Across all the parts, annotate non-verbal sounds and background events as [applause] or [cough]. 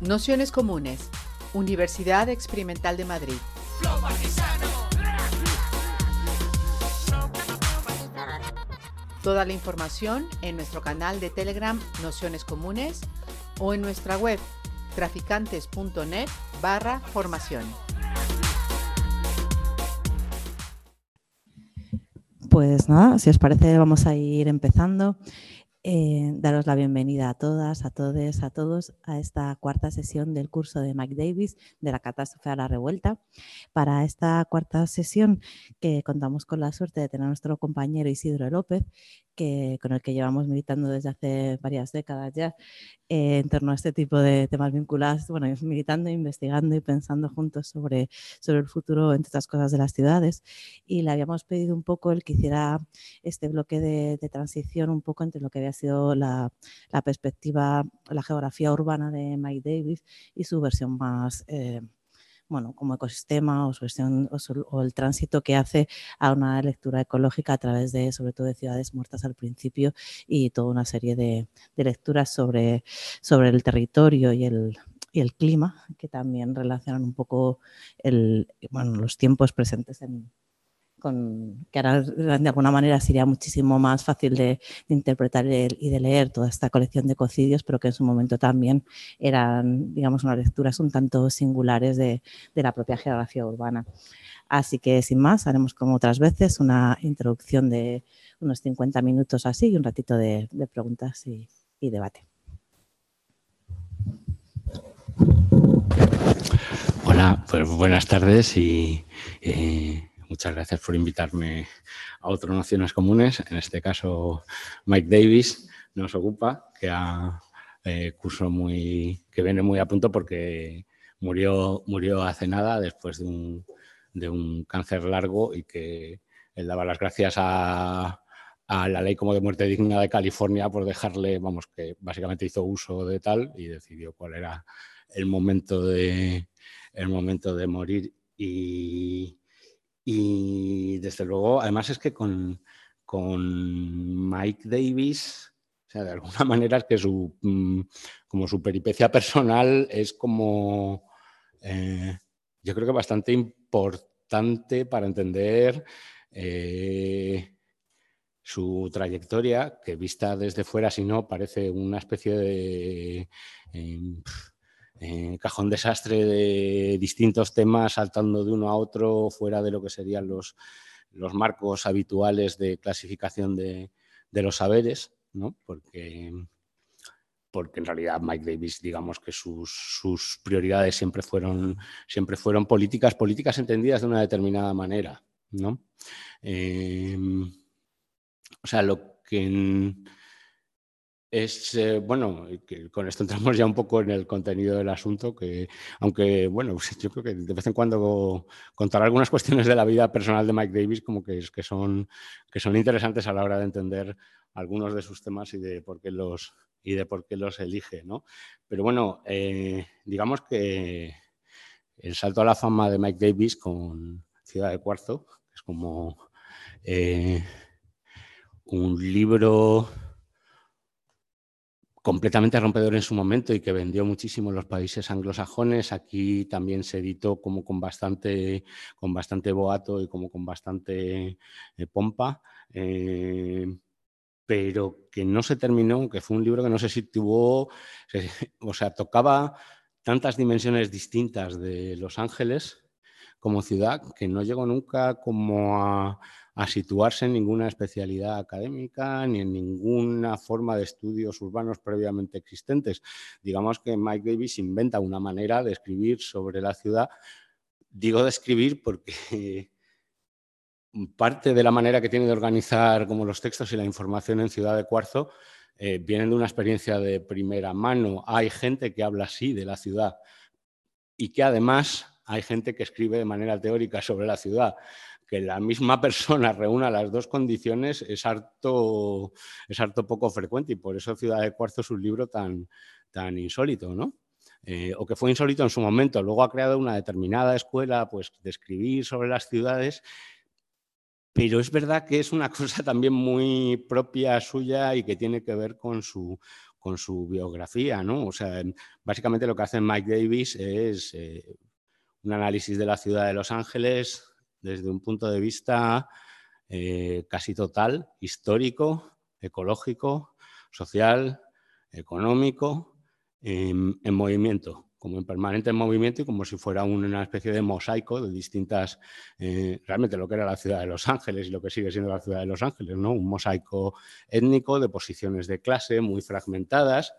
Nociones Comunes, Universidad Experimental de Madrid. Toda la información en nuestro canal de Telegram Nociones Comunes o en nuestra web traficantes.net barra formación. Pues nada, si os parece vamos a ir empezando. Eh, daros la bienvenida a todas, a todos, a todos a esta cuarta sesión del curso de Mike Davis de la catástrofe a la revuelta. Para esta cuarta sesión que contamos con la suerte de tener a nuestro compañero Isidro López, que, con el que llevamos militando desde hace varias décadas ya eh, en torno a este tipo de temas vinculados, bueno, [laughs] militando, investigando y pensando juntos sobre, sobre el futuro, entre otras cosas, de las ciudades. Y le habíamos pedido un poco el que hiciera este bloque de, transición un poco entre lo que había sido la, perspectiva, la geografía urbana de Mike Davis y su versión más... Eh, bueno, como ecosistema o, o, el tránsito que hace a una lectura ecológica a través de, sobre todo, de ciudades muertas al principio y toda una serie de, lecturas sobre, sobre el territorio y el, clima, que también relacionan un poco los tiempos presentes en, que ahora de alguna manera sería muchísimo más fácil de, interpretar y de leer toda esta colección de cocidios, pero que en su momento también eran, digamos, unas lecturas un tanto singulares de, la propia geografía urbana. Así que, sin más, haremos como otras veces una introducción de unos 50 minutos así y un ratito de, preguntas y, debate. Hola, pues buenas tardes y eh, Muchas gracias por invitarme a otras Naciones Comunes. En este caso, Mike Davis nos ocupa, que ha eh, curso muy, que viene muy a punto porque murió, murió hace nada después de un, de un cáncer largo y que él daba las gracias a, a la ley como de muerte digna de California por dejarle, vamos, que básicamente hizo uso de tal y decidió cuál era el momento de, el momento de morir. Y, y desde luego, además es que con, Mike Davis, o sea, de alguna [laughs] manera es que su, mm, como su peripecia personal es como, eh, yo creo que bastante importante para entender eh, su trayectoria, que vista desde fuera, si no, parece una especie de... Cajón desastre de distintos temas saltando de uno a otro fuera de lo que serían los, los marcos habituales de clasificación de, los saberes, ¿no? porque, porque en realidad Mike Davis, digamos que sus, prioridades siempre fueron, siempre fueron políticas, políticas entendidas de una determinada manera. ¿no? Eh, o sea, lo que es, eh, bueno, con esto entramos ya un poco en el contenido del asunto, que aunque, bueno, [laughs] yo creo que de vez en cuando contar algunas [laughs] cuestiones de la vida personal de Mike Davis como que, es, que, son, que son interesantes a la hora de entender algunos de sus temas y de por qué los, y de por qué los elige, ¿no? Pero bueno, eh, digamos que el salto a la fama de Mike Davis con Ciudad de Cuarzo, es como eh, un libro completamente rompedor en su momento y que vendió muchísimo en los países anglosajones. Aquí también se editó como con bastante, con bastante boato y como con bastante eh, pompa. Eh, pero que no se terminó, que fue un libro que no sé si tuvo, o sea, tocaba tantas dimensiones distintas de Los Ángeles como ciudad que no llegó nunca como a, a situarse en ninguna especialidad académica ni en ninguna forma de estudios urbanos previamente existentes. Digamos que Mike Davis inventa una manera de escribir sobre la ciudad. Digo de escribir porque [laughs] parte de la manera que tiene de organizar como los textos y la información en Ciudad de Cuarzo eh, vienen de una experiencia de primera mano. Hay gente que habla así de la ciudad y que además hay gente que escribe de manera teórica sobre la ciudad que la misma [laughs] persona reúna las dos condiciones es harto, es harto poco frecuente y por eso Ciudad de Cuarzo es un libro tan, tan insólito, ¿no? Eh, o que fue insólito en su momento. Luego ha creado una determinada escuela pues, de escribir sobre las ciudades, pero es verdad que es una [laughs] cosa también muy propia suya y que tiene que ver con su, con su biografía, ¿no? O sea, básicamente lo que hace Mike Davis es eh, un análisis de la ciudad de Los Ángeles desde un punto de vista eh, casi total, histórico, ecológico, social, económico, en, movimiento, como en permanente movimiento y como si fuera una especie de mosaico de distintas, eh, realmente lo que era la ciudad de Los Ángeles y lo que sigue siendo la ciudad de Los Ángeles, ¿no? un mosaico étnico de posiciones de clase muy fragmentadas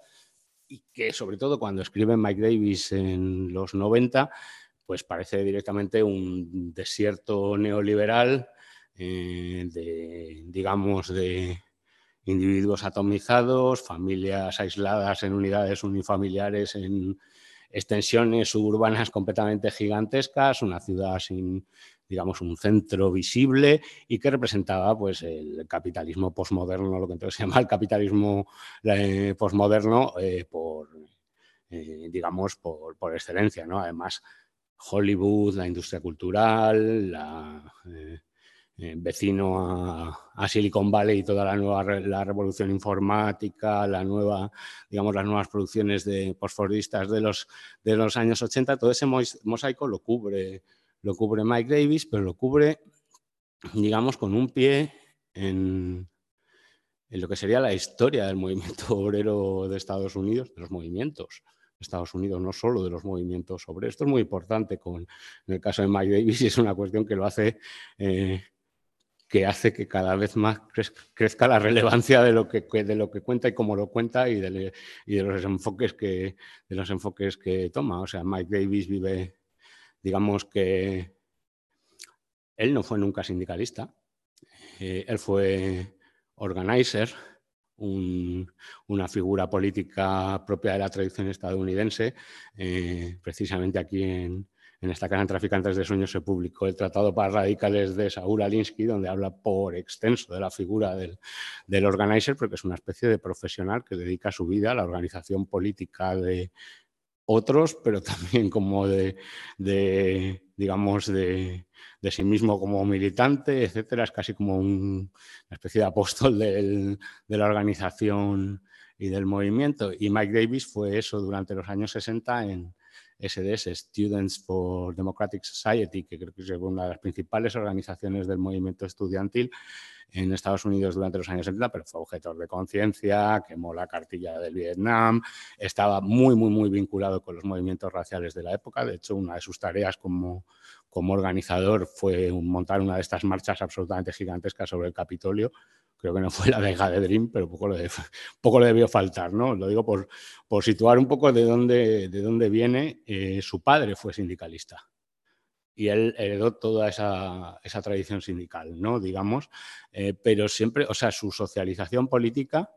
y que sobre todo cuando escribe Mike Davis en los 90, pues parece directamente un desierto neoliberal eh, de, digamos, de individuos atomizados, familias aisladas en unidades unifamiliares, en extensiones suburbanas completamente gigantescas, una ciudad sin, digamos, un centro visible y que representaba pues, el capitalismo posmoderno, lo que entonces se llama el capitalismo eh, posmoderno, eh, por, digamos, por, por, excelencia. ¿no? Además, Hollywood, la industria cultural, la, eh, vecino a, Silicon Valley y toda la nueva revolución informática, la nueva, digamos, las nuevas producciones de postfordistas de los, años 80, todo ese mosaico lo cubre, lo cubre Mike Davis, pero lo cubre, digamos, con un pie en, en lo que sería la historia del movimiento [laughs] obrero de Estados Unidos, de los movimientos Estados Unidos, no solo de los movimientos obreros. Esto es muy importante con, en el caso de Mike Davis [laughs] y es una cuestión que lo hace eh, que hace que cada vez más crezca la relevancia de lo que, de lo que cuenta y cómo lo cuenta y de, los enfoques que, de los enfoques que toma. O sea, Mike Davis vive, digamos que él no fue nunca sindicalista, eh, él fue organizer, una figura política propia de la tradición estadounidense, eh, precisamente aquí en, esta casa en Traficantes de Sueños se publicó el Tratado para Radicales de Saúl Alinsky, donde habla por extenso de la figura del organizer, porque es una especie de profesional que dedica su vida a la organización política de otros, pero [laughs] también como de, digamos, de, sí mismo como militante, etcétera. Es casi como una especie de apóstol de la organización y del movimiento. Y Mike Davis fue eso durante los años 60 en, SDS, Students for Democratic Society, que creo que es una de las principales organizaciones del movimiento estudiantil en Estados Unidos durante los años 70, pero fue objetor de conciencia, quemó la cartilla del Vietnam, estaba muy, muy, muy vinculado con los movimientos raciales de la época. De hecho, una de sus tareas como, como organizador fue montar una de estas marchas absolutamente gigantescas sobre el Capitolio, creo que no fue la de Dream, pero poco le, [laughs] poco le debió faltar, ¿no? Lo digo por, por situar un poco de dónde, de dónde viene. Eh, su padre fue sindicalista y él heredó toda esa, esa tradición sindical, ¿no? Digamos, eh, pero siempre, o sea, su socialización política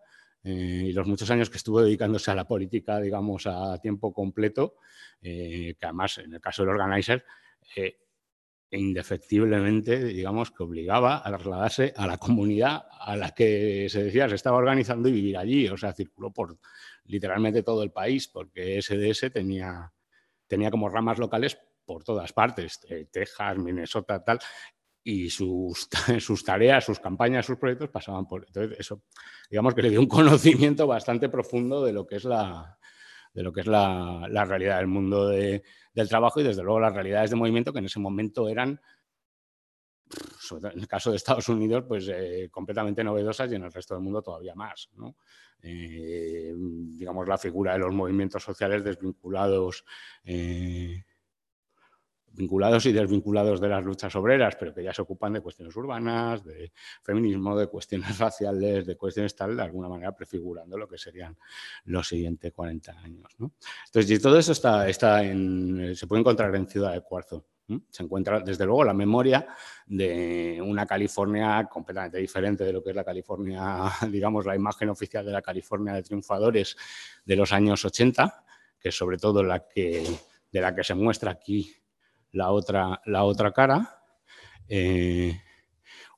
eh, y los muchos años que estuvo dedicándose a la política, digamos, a tiempo completo, que además en el caso del organizer, e indefectiblemente, digamos, que obligaba a trasladarse a la comunidad a la que se decía se estaba organizando y vivir allí. O sea, circuló por literalmente todo el país, porque SDS tenía, tenía como ramas locales por todas partes, eh, Texas, Minnesota, tal, y sus, [laughs] sus tareas, sus campañas, sus proyectos pasaban por... Entonces, eso, digamos que le dio un conocimiento bastante profundo de lo que es la, de lo que es la, realidad del mundo del trabajo y desde luego las realidades de movimiento que en ese momento eran, en el caso de Estados Unidos, pues eh, completamente novedosas y en el resto del mundo todavía más. Eh, digamos, la figura de los movimientos sociales desvinculados eh, vinculados y desvinculados de las luchas obreras, pero que ya se ocupan de cuestiones urbanas, de feminismo, de cuestiones [laughs] raciales, de cuestiones tal, de alguna manera prefigurando lo que serían los siguientes 40 años. Entonces, y todo eso está, en, se puede encontrar en Ciudad de Cuarzo. Se encuentra, desde luego, la memoria de una California completamente diferente de lo que es la California, [laughs] digamos, la imagen oficial de la California de triunfadores de los años 80, que es sobre todo la que, de la que se muestra aquí la otra, la otra cara. Eh,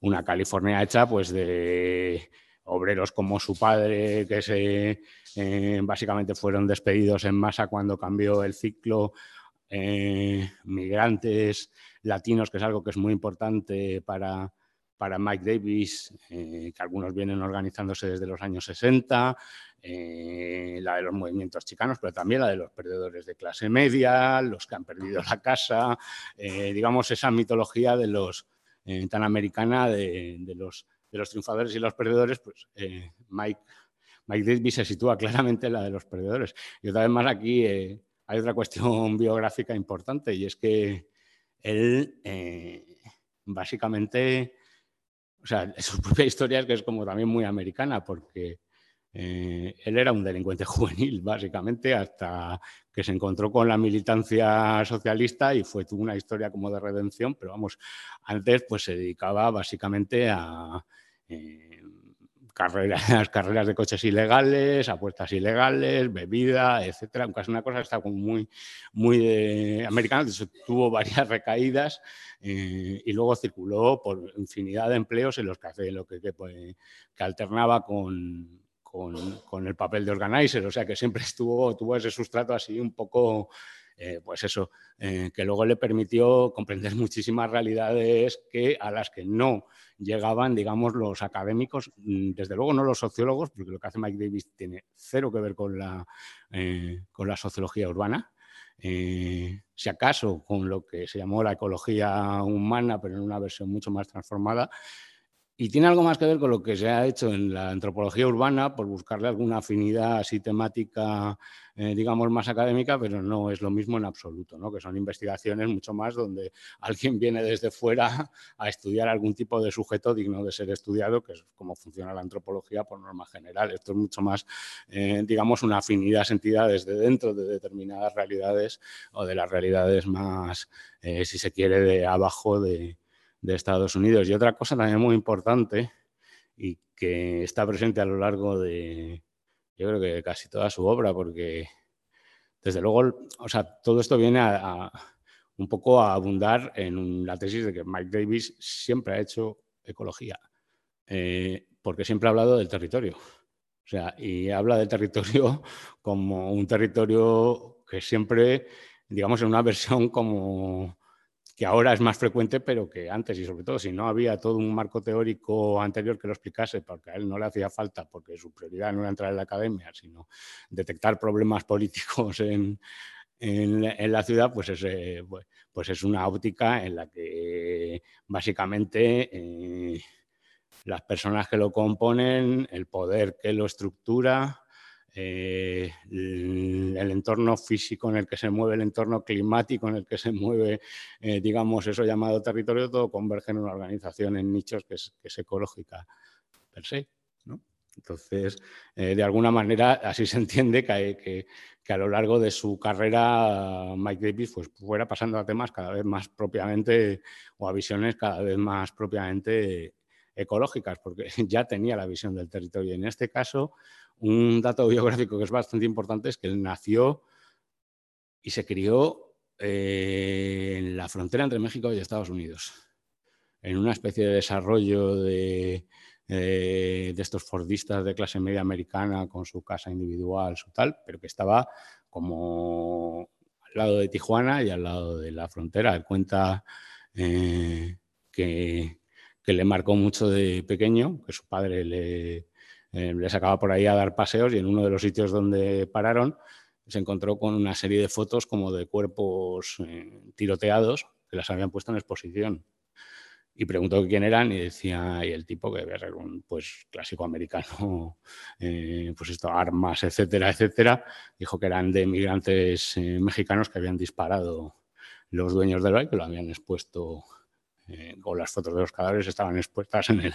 una California hecha pues de obreros como su padre, que se, eh, básicamente fueron despedidos en masa cuando cambió el ciclo, eh, migrantes latinos, que es algo que es muy importante para, para Mike Davis, que algunos vienen organizándose desde los años 60, la de los movimientos chicanos, pero también la de los perdedores de clase media, los que han perdido la casa, digamos, esa mitología de los tan americana de, los, de los triunfadores y los perdedores, pues Mike Mike Davis se sitúa [laughs] claramente en la de los perdedores. Y otra vez más aquí eh, hay otra cuestión [laughs] biográfica importante y es que él eh, básicamente, o sea, [laughs] su propia historia es que es como también muy americana porque eh, él era un delincuente [laughs] juvenil, básicamente, hasta que se encontró con la militancia socialista y fue una historia como de redención, pero vamos, antes pues se dedicaba básicamente a carreras, [laughs] carreras de coches ilegales, apuestas ilegales, bebida, etcétera. Aunque es una cosa que está muy, muy americana, tuvo varias recaídas eh, y luego circuló por infinidad de empleos en los que lo que, que, pues, que alternaba con, con, con, el papel de organizer, o sea que siempre [laughs] estuvo, tuvo ese sustrato así un poco eh, pues eso, eh, que luego le permitió comprender [laughs] muchísimas realidades que, a las que no llegaban, digamos, los académicos, mm, desde luego no los sociólogos, porque lo que hace Mike Davis tiene cero que ver con la, eh, con la sociología urbana. si acaso con lo que se llamó la ecología humana, pero en una versión mucho más transformada, y tiene algo más que ver con lo que se ha hecho en la antropología urbana, por buscarle alguna afinidad así temática, eh, digamos, más académica, pero no es lo mismo en absoluto, ¿no? que son investigaciones mucho más donde [laughs] alguien viene desde fuera a estudiar algún tipo de sujeto digno de ser estudiado, que es cómo funciona la antropología por norma general. Esto es mucho más, eh, digamos, una afinidad sentida desde dentro de determinadas realidades o de las realidades más, eh, si se quiere, de abajo de de Estados Unidos. Y otra cosa también muy importante y que está presente a lo largo de, yo creo que casi toda su obra, porque desde luego, o sea, todo esto viene a, un poco a abundar en la tesis de que Mike Davis siempre ha hecho ecología, eh, porque siempre ha hablado del territorio. O sea, y habla del territorio [laughs] como un territorio que siempre, digamos, en una versión como que ahora es más frecuente, pero que antes y sobre todo si no había todo un marco teórico anterior que lo explicase, porque a él no le hacía falta, porque su prioridad no era entrar en la academia, sino detectar problemas políticos en, en, la ciudad, pues es, pues, es una óptica en la que básicamente eh, las personas que lo componen, el poder que lo estructura, eh, el, entorno físico en el que se mueve, el entorno climático en el que se mueve, eh, digamos, eso llamado territorio, todo converge en una organización en nichos que es, ecológica per se. Entonces, eh, de alguna manera, así se entiende que, que, a lo largo de su carrera Mike Davis pues, fuera pasando a temas cada vez más propiamente o a visiones cada vez más propiamente ecológicas, porque [laughs] ya tenía la visión del territorio. En este caso, un dato [laughs] biográfico que es bastante importante es que él nació y se crió eh, en la frontera entre México y Estados Unidos, en una especie de desarrollo de, eh, de estos fordistas de clase media americana con su casa individual, su tal, pero que estaba como al lado de Tijuana y al lado de la frontera. Él cuenta eh, que, que le marcó mucho de pequeño, que su padre le, eh, le sacaba por ahí a dar paseos y en uno de los sitios donde pararon se encontró con una serie de fotos como de cuerpos eh, tiroteados que las habían puesto en exposición. Y preguntó quién eran y decía, y el tipo que era un pues, clásico americano, [laughs] eh, pues esto, armas, etcétera, etcétera, dijo que eran de inmigrantes mexicanos que habían disparado los dueños del baile, que lo habían expuesto eh, o las fotos de los cadáveres estaban expuestas en el,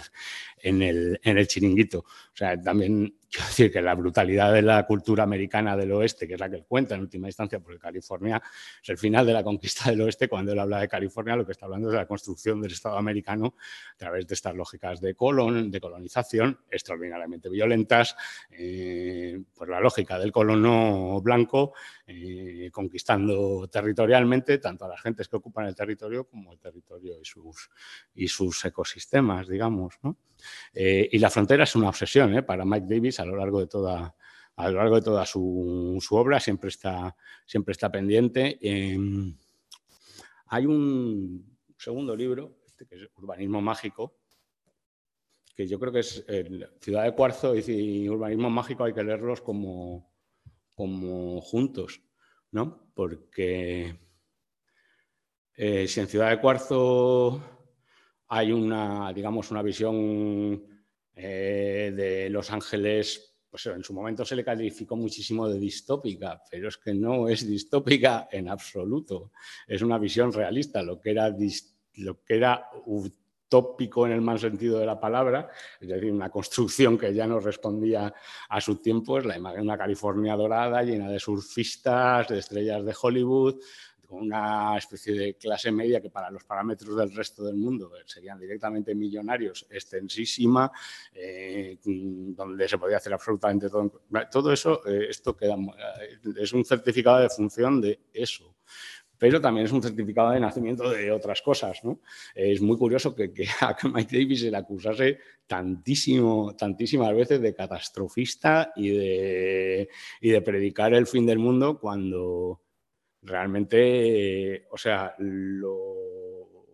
en el, en el chiringuito. O sea, también quiero decir que la brutalidad de la cultura americana del oeste, que es la que él cuenta en última instancia, porque California es el final de la conquista del oeste, cuando él habla de California, lo que está hablando es de la construcción del Estado americano a través de estas lógicas de, colon, de colonización extraordinariamente violentas, eh, por la lógica del colono blanco, eh, conquistando territorialmente tanto a las gentes que ocupan el territorio como el territorio y sus, y ecosistemas, digamos. Eh, y la frontera es una obsesión ¿eh? para Mike Davis a lo largo de toda, a lo largo de toda su, su obra, siempre está, siempre está pendiente. Em, hay un segundo libro, este que es Urbanismo Mágico, que yo creo que es Ciudad de Cuarzo y, Urbanismo Mágico hay que leerlos como, como juntos, ¿no? Porque eh, si en Ciudad de Cuarzo hay una, digamos, una visión eh, de Los Ángeles, pues en su momento se le calificó muchísimo de distópica, pero es que no es distópica en absoluto. Es una visión realista, lo que era, lo que era utópico en el mal sentido de la palabra, es decir, una construcción que ya no respondía a su tiempo, es la imagen de una California dorada llena de surfistas, de estrellas de Hollywood, una especie de clase media que para los parámetros del resto del mundo serían directamente millonarios, extensísima, eh, donde se podía hacer absolutamente todo. Todo eso, eh, esto queda, eh, es un certificado de función de eso pero también es un certificado de nacimiento de otras cosas. ¿no? Es muy curioso que, [laughs] a Mike Davis se le acusase tantísimo, tantísimas veces de catastrofista y de, y de predicar el fin del mundo cuando realmente, o sea,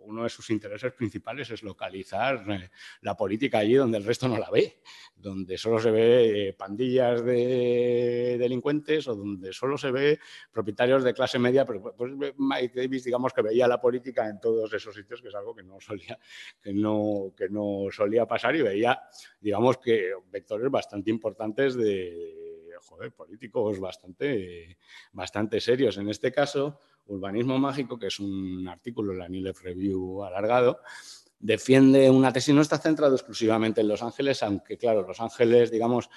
uno de sus intereses principales es localizar eh, la política allí donde el resto no la ve, donde solo se ve eh, pandillas de delincuentes o donde solo se ve propietarios de clase media, pero pues Mike Davis digamos que veía la política en todos esos sitios, que es algo que no solía, que no, que no solía pasar y veía, digamos que vectores bastante importantes de políticos bastante, bastante serios. En este caso, Urbanismo Mágico, que es un artículo en la New Review alargado, defiende una tesis, no está centrado exclusivamente en Los Ángeles, aunque claro, Los Ángeles, digamos,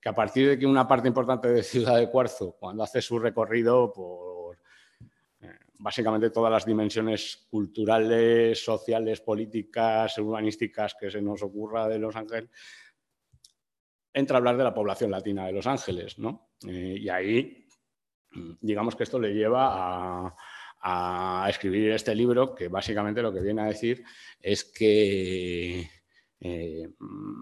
que a partir de que una parte importante de Ciudad de Cuarzo, cuando hace su recorrido por eh, básicamente todas las dimensiones culturales, sociales, políticas, urbanísticas que se nos ocurra de Los Ángeles, entra a hablar de la población latina de Los Ángeles, ¿no? Eh, y ahí, digamos que esto le lleva a, escribir este libro, que básicamente lo que viene a decir es que eh,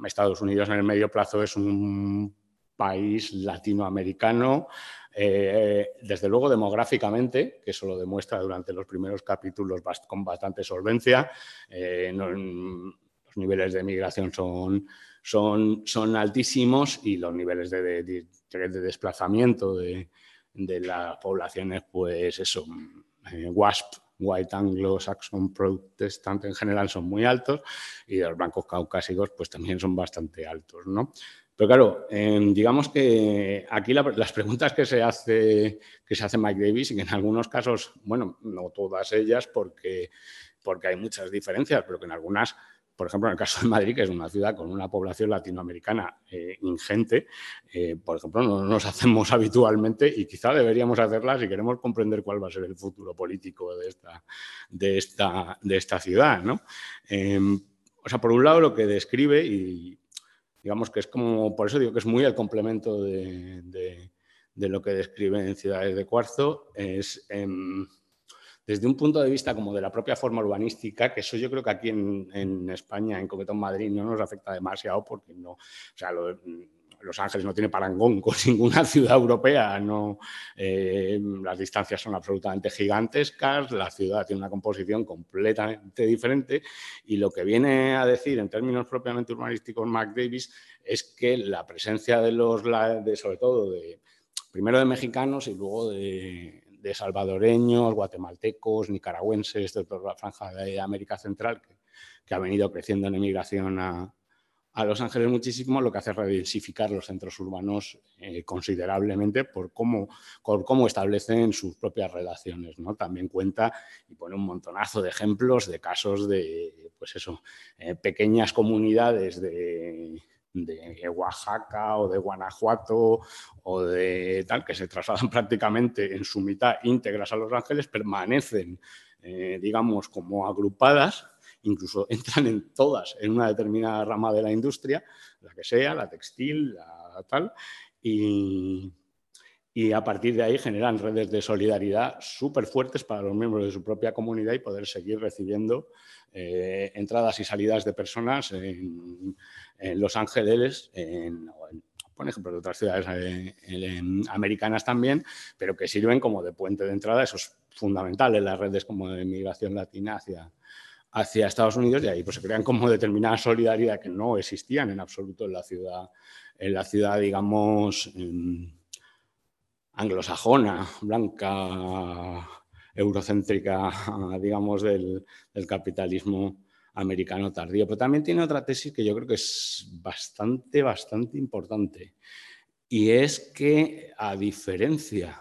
Estados Unidos en el medio plazo es un país latinoamericano, eh, desde luego demográficamente, que eso lo demuestra durante los primeros capítulos con bastante solvencia, los niveles de migración son son, son altísimos y los niveles de, de, desplazamiento de, las poblaciones, pues eso, eh, WASP, White Anglo-Saxon Protestant en general son muy altos y los blancos caucásicos pues también son bastante altos, ¿no? Pero claro, em, digamos que aquí las preguntas que se, hace, que se hace Mike Davis y que en algunos casos, bueno, no todas ellas porque, porque hay muchas diferencias, pero que en algunas por ejemplo, en el caso de Madrid, que es una ciudad con una población latinoamericana eh, ingente, eh, por ejemplo, no nos hacemos [laughs] habitualmente y quizá deberíamos hacerla si queremos comprender cuál va a ser el futuro político de esta, de esta, de esta ciudad. ¿no? Em, o sea, por un lado, lo que describe, y digamos que es como, por eso digo que es muy el complemento de, de, lo que describe en Ciudades de Cuarzo, es... Desde un punto de vista como de la propia forma urbanística, que eso yo creo que aquí en, España, en concreto en Madrid, no nos afecta demasiado porque no, o sea, Los Ángeles no tiene parangón [laughs] con ninguna ciudad europea, no, eh, las distancias son absolutamente gigantescas, la ciudad tiene una composición completamente diferente y lo que viene a decir en términos propiamente urbanísticos Mark Davis es que la presencia de los, de, sobre todo de, primero de mexicanos y luego de, de salvadoreños, guatemaltecos, nicaragüenses, de toda la franja de América Central, que, ha venido creciendo en emigración a, Los Ángeles muchísimo, lo que hace redensificar los centros urbanos eh, considerablemente por cómo, cómo establecen sus propias relaciones. ¿no? También cuenta y pone un montonazo de ejemplos de casos de pues eso, eh, pequeñas comunidades de, de Oaxaca o de Guanajuato o de tal, que se trasladan [laughs] prácticamente en su mitad íntegras a Los Ángeles, permanecen, eh, digamos, como agrupadas, incluso [laughs] entran en todas en una determinada rama de la industria, la que sea, la textil, la tal, y, y a partir de ahí generan redes de solidaridad súper fuertes para los miembros de su propia comunidad y poder seguir recibiendo eh, entradas y salidas de personas en, Los Ángeles, en, por ejemplo, de otras ciudades eh, americanas también, pero que sirven como de puente de entrada. Eso es fundamental en las redes como de migración latina hacia, hacia Estados Unidos y ahí pues, se crean como determinada solidaridad que no existían en absoluto en la ciudad, en la ciudad digamos, em, anglosajona, blanca, eurocéntrica, [laughs] digamos, del, capitalismo americano tardío. Pero también tiene otra tesis que yo creo que es bastante, bastante importante. Y es que, a diferencia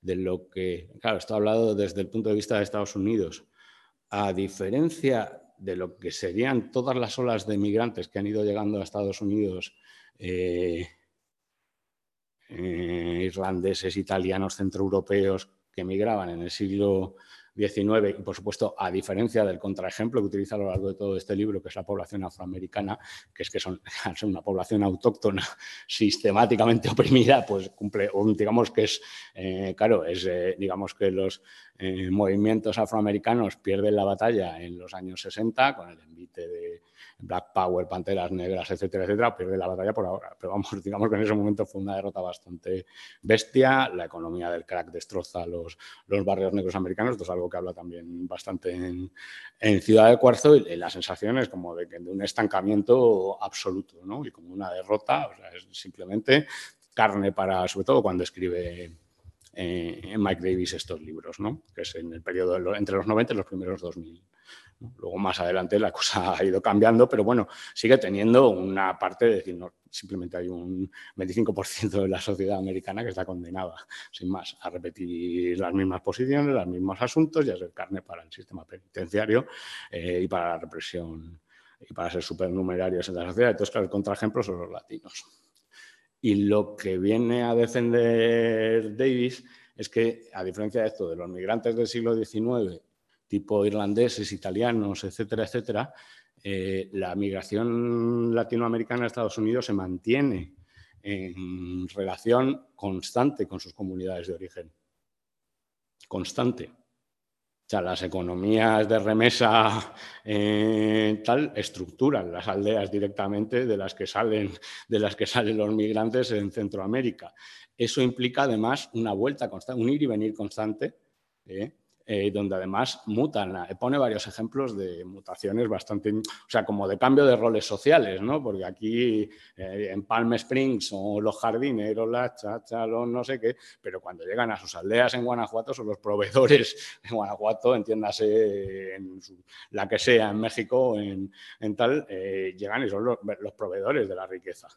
de lo que, claro, esto hablado desde el punto de vista de Estados Unidos, a diferencia de lo que serían todas las olas de migrantes que han ido llegando a Estados Unidos, eh, eh, irlandeses, italianos, centroeuropeos que migraban en el siglo XIX y, por supuesto, a diferencia del contraejemplo que utiliza a lo largo de todo este libro, que es la población afroamericana, que es que son, [laughs] una población autóctona [laughs] sistemáticamente oprimida, pues cumple, digamos que es, eh, claro, es, eh, digamos que los eh, movimientos afroamericanos pierden la batalla en los años 60 con el envite de Black Power, Panteras Negras, etcétera, etcétera, pierde la batalla por ahora. Pero vamos, [laughs] digamos que en ese momento fue una derrota bastante bestia. La economía del crack destroza los, los barrios negros americanos. Esto es algo que habla también bastante en, Ciudad de Cuarzo y, la sensación es como de, de un estancamiento absoluto ¿no? y como una derrota. Es simplemente carne para, sobre todo cuando escribe eh, Mike Davis estos libros, ¿no? que es en el periodo entre los 90 y los primeros 2000. Luego más adelante la [laughs] cosa ha ido cambiando, pero bueno, sigue teniendo una parte de decir, no, simplemente hay un 25% de la sociedad americana que está condenada, sin más, a repetir las mismas posiciones, los mismos asuntos y a ser carne para el sistema penitenciario eh, y para la represión y para ser supernumerarios en la sociedad. Entonces, claro, el contraejemplo son los latinos. Y lo que viene a defender Davis es que, a diferencia de esto, de los migrantes del siglo XIX tipo irlandeses, italianos, etcétera, etcétera, eh, la migración latinoamericana a Estados Unidos se mantiene en relación constante con sus comunidades de origen. Constante. Sea, las economías de remesa eh, tal estructuran las aldeas directamente de las que salen, de las que salen los migrantes en Centroamérica. Eso implica además una vuelta constante, un ir y venir constante. ¿eh? Eh, donde además mutan. Eh, pone varios ejemplos de mutaciones bastante, o sea, como de cambio de roles sociales, ¿no? Porque aquí eh, en Palm Springs son los jardineros, la chacha, los no sé qué, pero cuando llegan a sus aldeas en Guanajuato son los proveedores en Guanajuato, entiéndase en la que sea, en México, en tal, llegan y son los proveedores de la riqueza.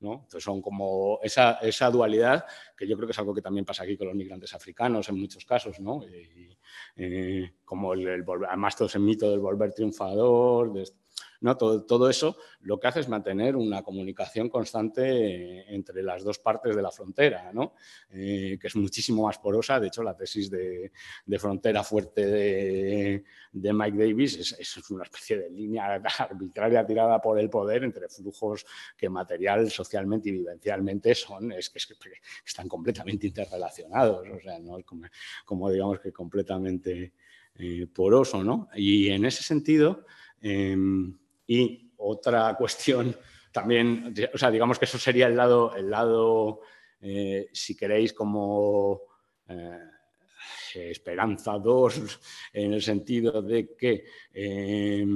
Entonces son como esa, esa, dualidad, que yo creo que es algo que también pasa aquí con los migrantes africanos en muchos casos, ¿no? Eh, como el, el, además todo ese mito del volver triunfador, de, ¿no? Todo, eso lo que hace es mantener una comunicación constante entre las dos partes de la frontera, ¿no? Eh, que es muchísimo más porosa. De hecho, la tesis de, frontera fuerte de, Mike Davis es, una especie de línea [laughs] arbitraria tirada por el poder entre flujos que material, socialmente y vivencialmente son, están completamente interrelacionados, o sea, no es como, digamos que completamente eh, poroso, ¿no? Y en ese sentido, em, y otra [laughs] cuestión también, o sea, digamos que eso sería el lado, el lado eh, si queréis, como eh, esperanzador, en el sentido de que eh,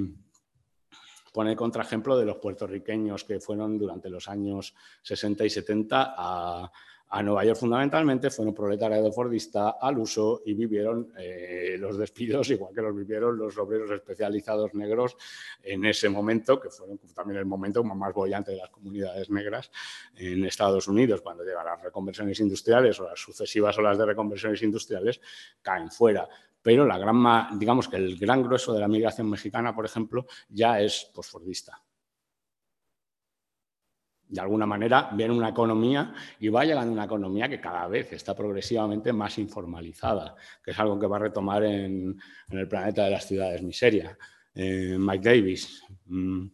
pone contraejemplo de los puertorriqueños que fueron durante los años 60 y 70 a a Nueva York fundamentalmente, fueron proletariado fordista al uso y vivieron eh, los despidos [laughs] igual que los vivieron los obreros especializados negros en ese momento, que fueron también el momento más bollante de las comunidades negras en Estados Unidos, cuando llegan las reconversiones industriales o las sucesivas olas de reconversiones industriales, caen fuera. Pero la gran, digamos que el gran grueso de la migración mexicana, por ejemplo, ya es posfordista de alguna manera viene una economía y va llegando una economía que cada vez está progresivamente más informalizada, que es algo que va a retomar en, el planeta de las ciudades miseria. Eh, Mike Davis. Mm,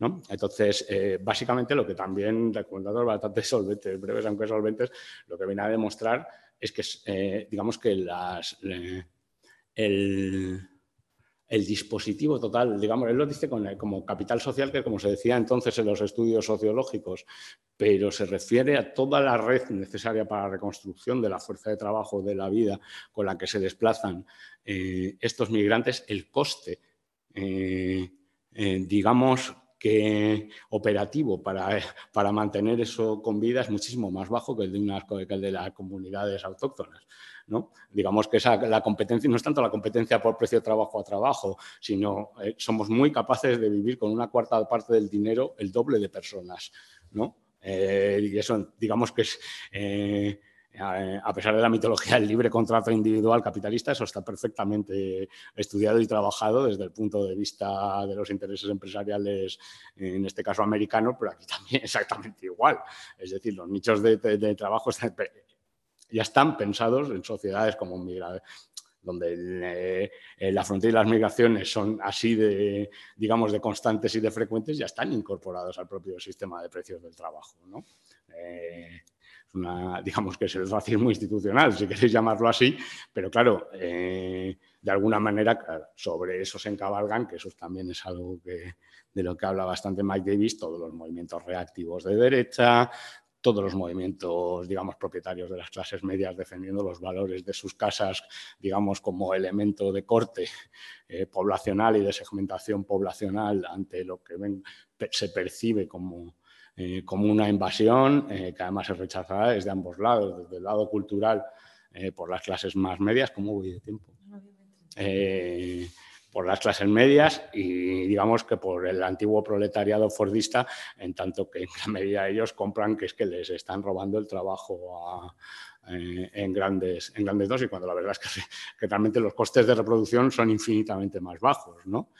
¿no? Entonces, eh, básicamente lo que también, recomendadores bastante [laughs] solventes, breves aunque solventes, lo que viene a demostrar es que, eh, digamos que las, el dispositivo total, digamos, él lo dice como capital social, que como se decía entonces en los estudios sociológicos, pero se refiere a toda la red necesaria para la reconstrucción de la fuerza de trabajo de la vida con la que se desplazan eh, estos migrantes, el coste digamos, que operativo para, para, mantener eso con vida es muchísimo más bajo que el de, unas, que el de las comunidades autóctonas. ¿no? Digamos que esa, la competencia no es tanto la competencia por precio de trabajo a trabajo, sino eh, somos muy capaces de vivir con una cuarta parte del dinero el doble de personas. ¿no? Eh, y eso, digamos que es... Eh, a pesar de la mitología del libre contrato individual capitalista, eso está perfectamente estudiado y trabajado desde el punto de vista de los intereses empresariales, en este caso americanos, pero aquí [laughs] también exactamente igual. Es decir, los nichos de, trabajo ya están pensados en sociedades como donde eh, la frontera y las migraciones son así de, digamos, de constantes y de frecuentes, ya están incorporados al propio sistema de precios del trabajo. ¿no? Eh, una, digamos que es el racismo institucional, si queréis llamarlo así, pero claro, eh, de alguna manera sobre eso se encabalgan, que eso también es algo que, de lo que habla bastante Mike Davis, todos los movimientos reactivos de derecha, todos los movimientos, digamos, propietarios de las clases medias defendiendo los valores de sus casas, digamos, como elemento de corte eh, poblacional y de segmentación poblacional ante lo que se percibe como eh, como una invasión eh, que además es rechazada desde ambos lados, desde el lado cultural eh, por las clases más medias, como voy de tiempo? por las clases medias y digamos que por el antiguo proletariado fordista, en tanto que en gran medida ellos compran que es que les están robando el trabajo en, grandes, en grandes dosis, cuando la verdad es que, que, realmente los costes de reproducción son infinitamente más bajos. ¿no?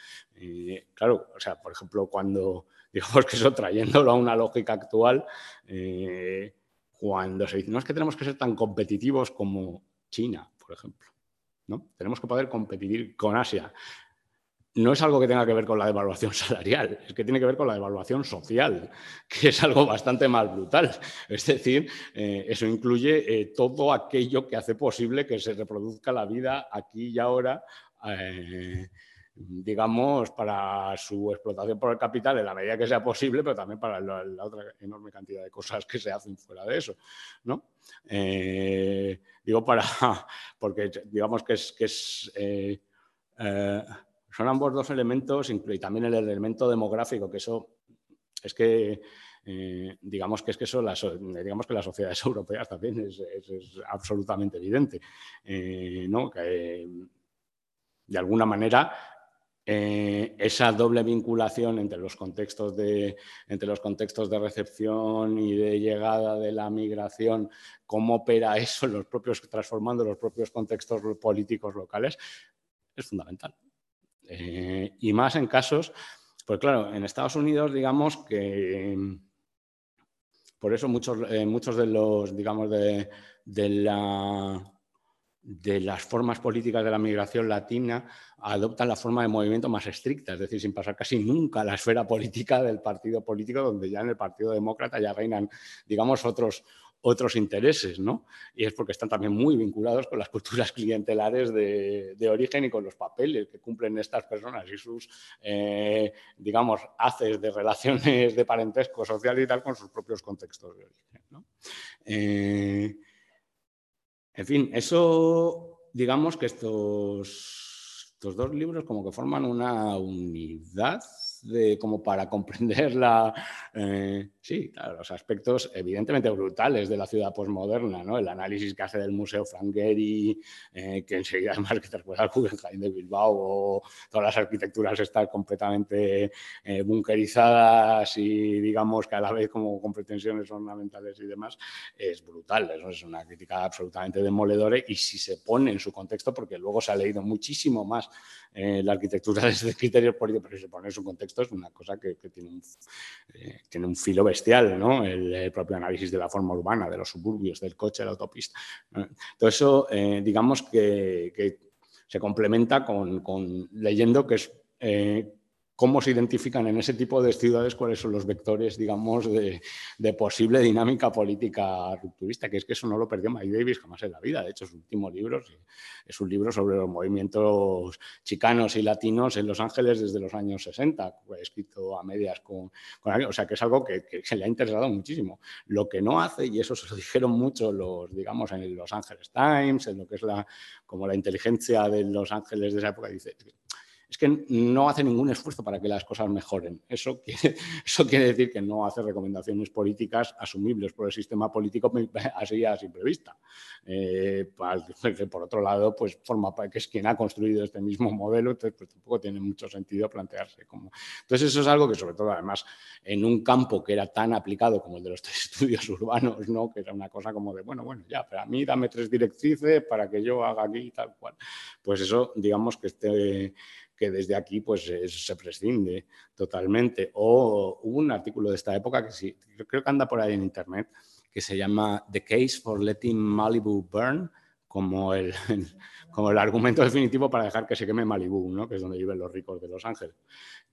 claro, o sea, por ejemplo, cuando [laughs] digamos que eso trayéndolo a una lógica actual, eh, cuando se dice, no es que tenemos que ser tan competitivos como China, por ejemplo, ¿no? Tenemos que poder competir con Asia. No es algo que tenga que ver con la devaluación [laughs] salarial, es que tiene que ver con la devaluación social, que es algo bastante más brutal. Es decir, eh, eso incluye eh, todo aquello que hace posible que se reproduzca la vida aquí y ahora digamos, para su explotación por el capital en la medida que sea posible, pero también para la, otra enorme cantidad de cosas que se hacen fuera de eso. ¿no? Eh, digo para, [laughs] porque digamos que es, que es eh, eh, son ambos dos elementos, y también el elemento demográfico, que eso es que digamos que es que eso, digamos que las sociedades [laughs] europeas también es, absolutamente evidente, ¿no? que de alguna manera eh, esa doble vinculación entre los, contextos de, entre los contextos de recepción y de llegada de la migración, cómo opera [laughs] eso en los propios, transformando los propios contextos políticos locales, es fundamental. Eh, y más en casos, pues claro, en Estados Unidos, digamos que por eso muchos, eh, muchos de los, digamos, de, de la de las formas políticas de la migración latina adoptan la forma de movimiento más estricta, es decir, sin pasar casi nunca a la esfera política del partido político, donde ya en el Partido Demócrata ya reinan, digamos, otros, otros intereses, ¿no? Y es porque están también muy vinculados con las culturas clientelares de, origen y con los papeles que cumplen estas personas y sus, eh, digamos, haces de relaciones de parentesco social y tal con sus propios contextos de origen, ¿no? Eh, en fin, eso, digamos que estos, estos dos libros como que forman una unidad como para comprender la, eh, sí, los aspectos evidentemente brutales de la ciudad posmoderna, ¿no? el análisis que hace del Museo Frank eh, que enseguida [laughs] además que te recuerda al Guggenheim de Bilbao, o todas las arquitecturas están completamente eh, bunkerizadas y digamos que a la vez como con pretensiones ornamentales y demás, es brutal, es una crítica absolutamente demoledora y si se pone en su contexto, porque luego se ha leído muchísimo más la arquitectura [laughs] desde criterios políticos, pero si se pone en su contexto, esto es una cosa que, tiene, un, eh, tiene, un, filo bestial, ¿no? El, propio análisis de la forma urbana, de los suburbios, del coche, de la autopista. Todo eso, eh, digamos que, se complementa con, leyendo que es eh, cómo se identifican en ese tipo de ciudades cuáles son los vectores, digamos, de, posible dinámica política rupturista, que es que eso no lo perdió Mike Davis jamás en la vida. De hecho, su último libro es un libro sobre los movimientos chicanos y latinos en Los Ángeles desde los años 60, escrito a medias con, O sea, que es algo que, se le ha interesado muchísimo. Lo que no hace, y eso se lo [laughs] dijeron mucho los, digamos, en Los Ángeles Times, en lo que es la, como la inteligencia de Los Ángeles de esa época, dice es que no hace ningún esfuerzo para que las cosas mejoren. [laughs] Eso quiere, decir que no hace recomendaciones políticas asumibles por el sistema político [laughs] así a simple vista. Eh, [laughs] por otro lado, pues forma que es quien ha construido este mismo modelo, entonces pues, tampoco tiene mucho sentido plantearse cómo. Entonces eso es algo que sobre todo además en un campo que era tan aplicado como el de los estudios urbanos, ¿no? que era una cosa como de, bueno, bueno, ya, pero a mí dame tres directrices para que yo haga aquí tal cual. Pues eso, digamos que este que desde aquí pues se prescinde totalmente. O hubo un artículo de esta época que sí, creo que anda por ahí en internet, que se llama The Case for Letting Malibu Burn, como el, como el argumento definitivo para dejar que se queme Malibu, ¿no? que es donde viven los ricos de Los Ángeles,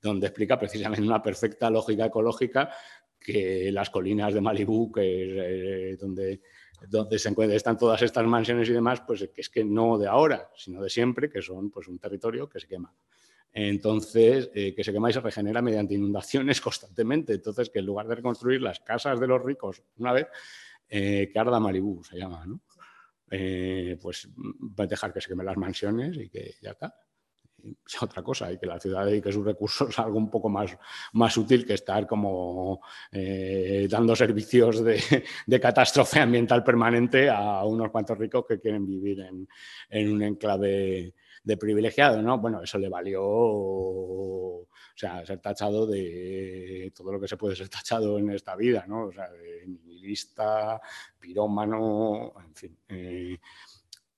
donde explica precisamente una perfecta lógica ecológica que las colinas de Malibu, que es eh, donde donde se encuentran, están todas estas mansiones y demás, pues que es que no de ahora, sino de siempre, que son pues, un territorio que se quema. Entonces, eh, que se quema y se regenera mediante inundaciones [laughs] constantemente. Entonces, que en lugar de reconstruir las casas de los ricos una vez, eh, que arda Malibú se llama, ¿no? Eh, pues dejar que se quemen las mansiones y que ya está [laughs] otra cosa y que la ciudad dedique sus recursos [laughs] a algo un poco más, más útil que estar como eh, dando servicios de, [laughs] de, catástrofe ambiental permanente a unos cuantos ricos que quieren vivir en, en un enclave de privilegiado, ¿no? Bueno, eso le valió, o sea, ser tachado de todo lo que se puede ser tachado en esta vida, ¿no? O sea, de nihilista, pirómano, en fin. Eh,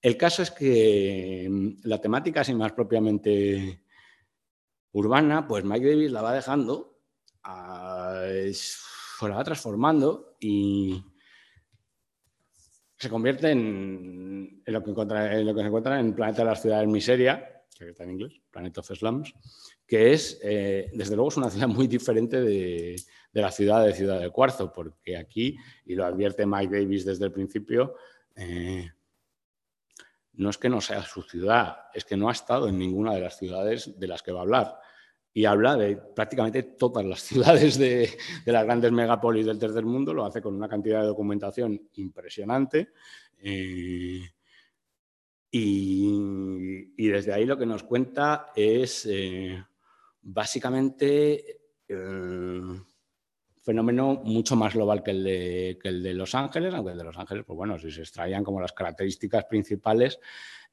el caso es que mm, la temática, así más propiamente urbana, pues Mike Davis la va dejando, ah, la va transformando y se convierte en, lo, que se encuentra en Planeta de las Ciudades Miseria, que está en inglés, Planet of Slums, que es, eh, desde luego, una ciudad muy diferente de, la ciudad de Ciudad de Cuarzo, porque aquí, y lo advierte Mike Davis desde el principio, eh, no es que no sea su ciudad, es que no ha estado en ninguna de las ciudades de las que va a hablar. Y habla de prácticamente todas las [laughs] ciudades de, las grandes megápolis del tercer mundo, lo hace con una cantidad de documentación impresionante. Eh, y, desde ahí lo que nos cuenta es eh, básicamente eh, fenómeno mucho más global que el, de, el de Los Ángeles, aunque el de Los Ángeles, pues bueno, si se extraían como las características principales,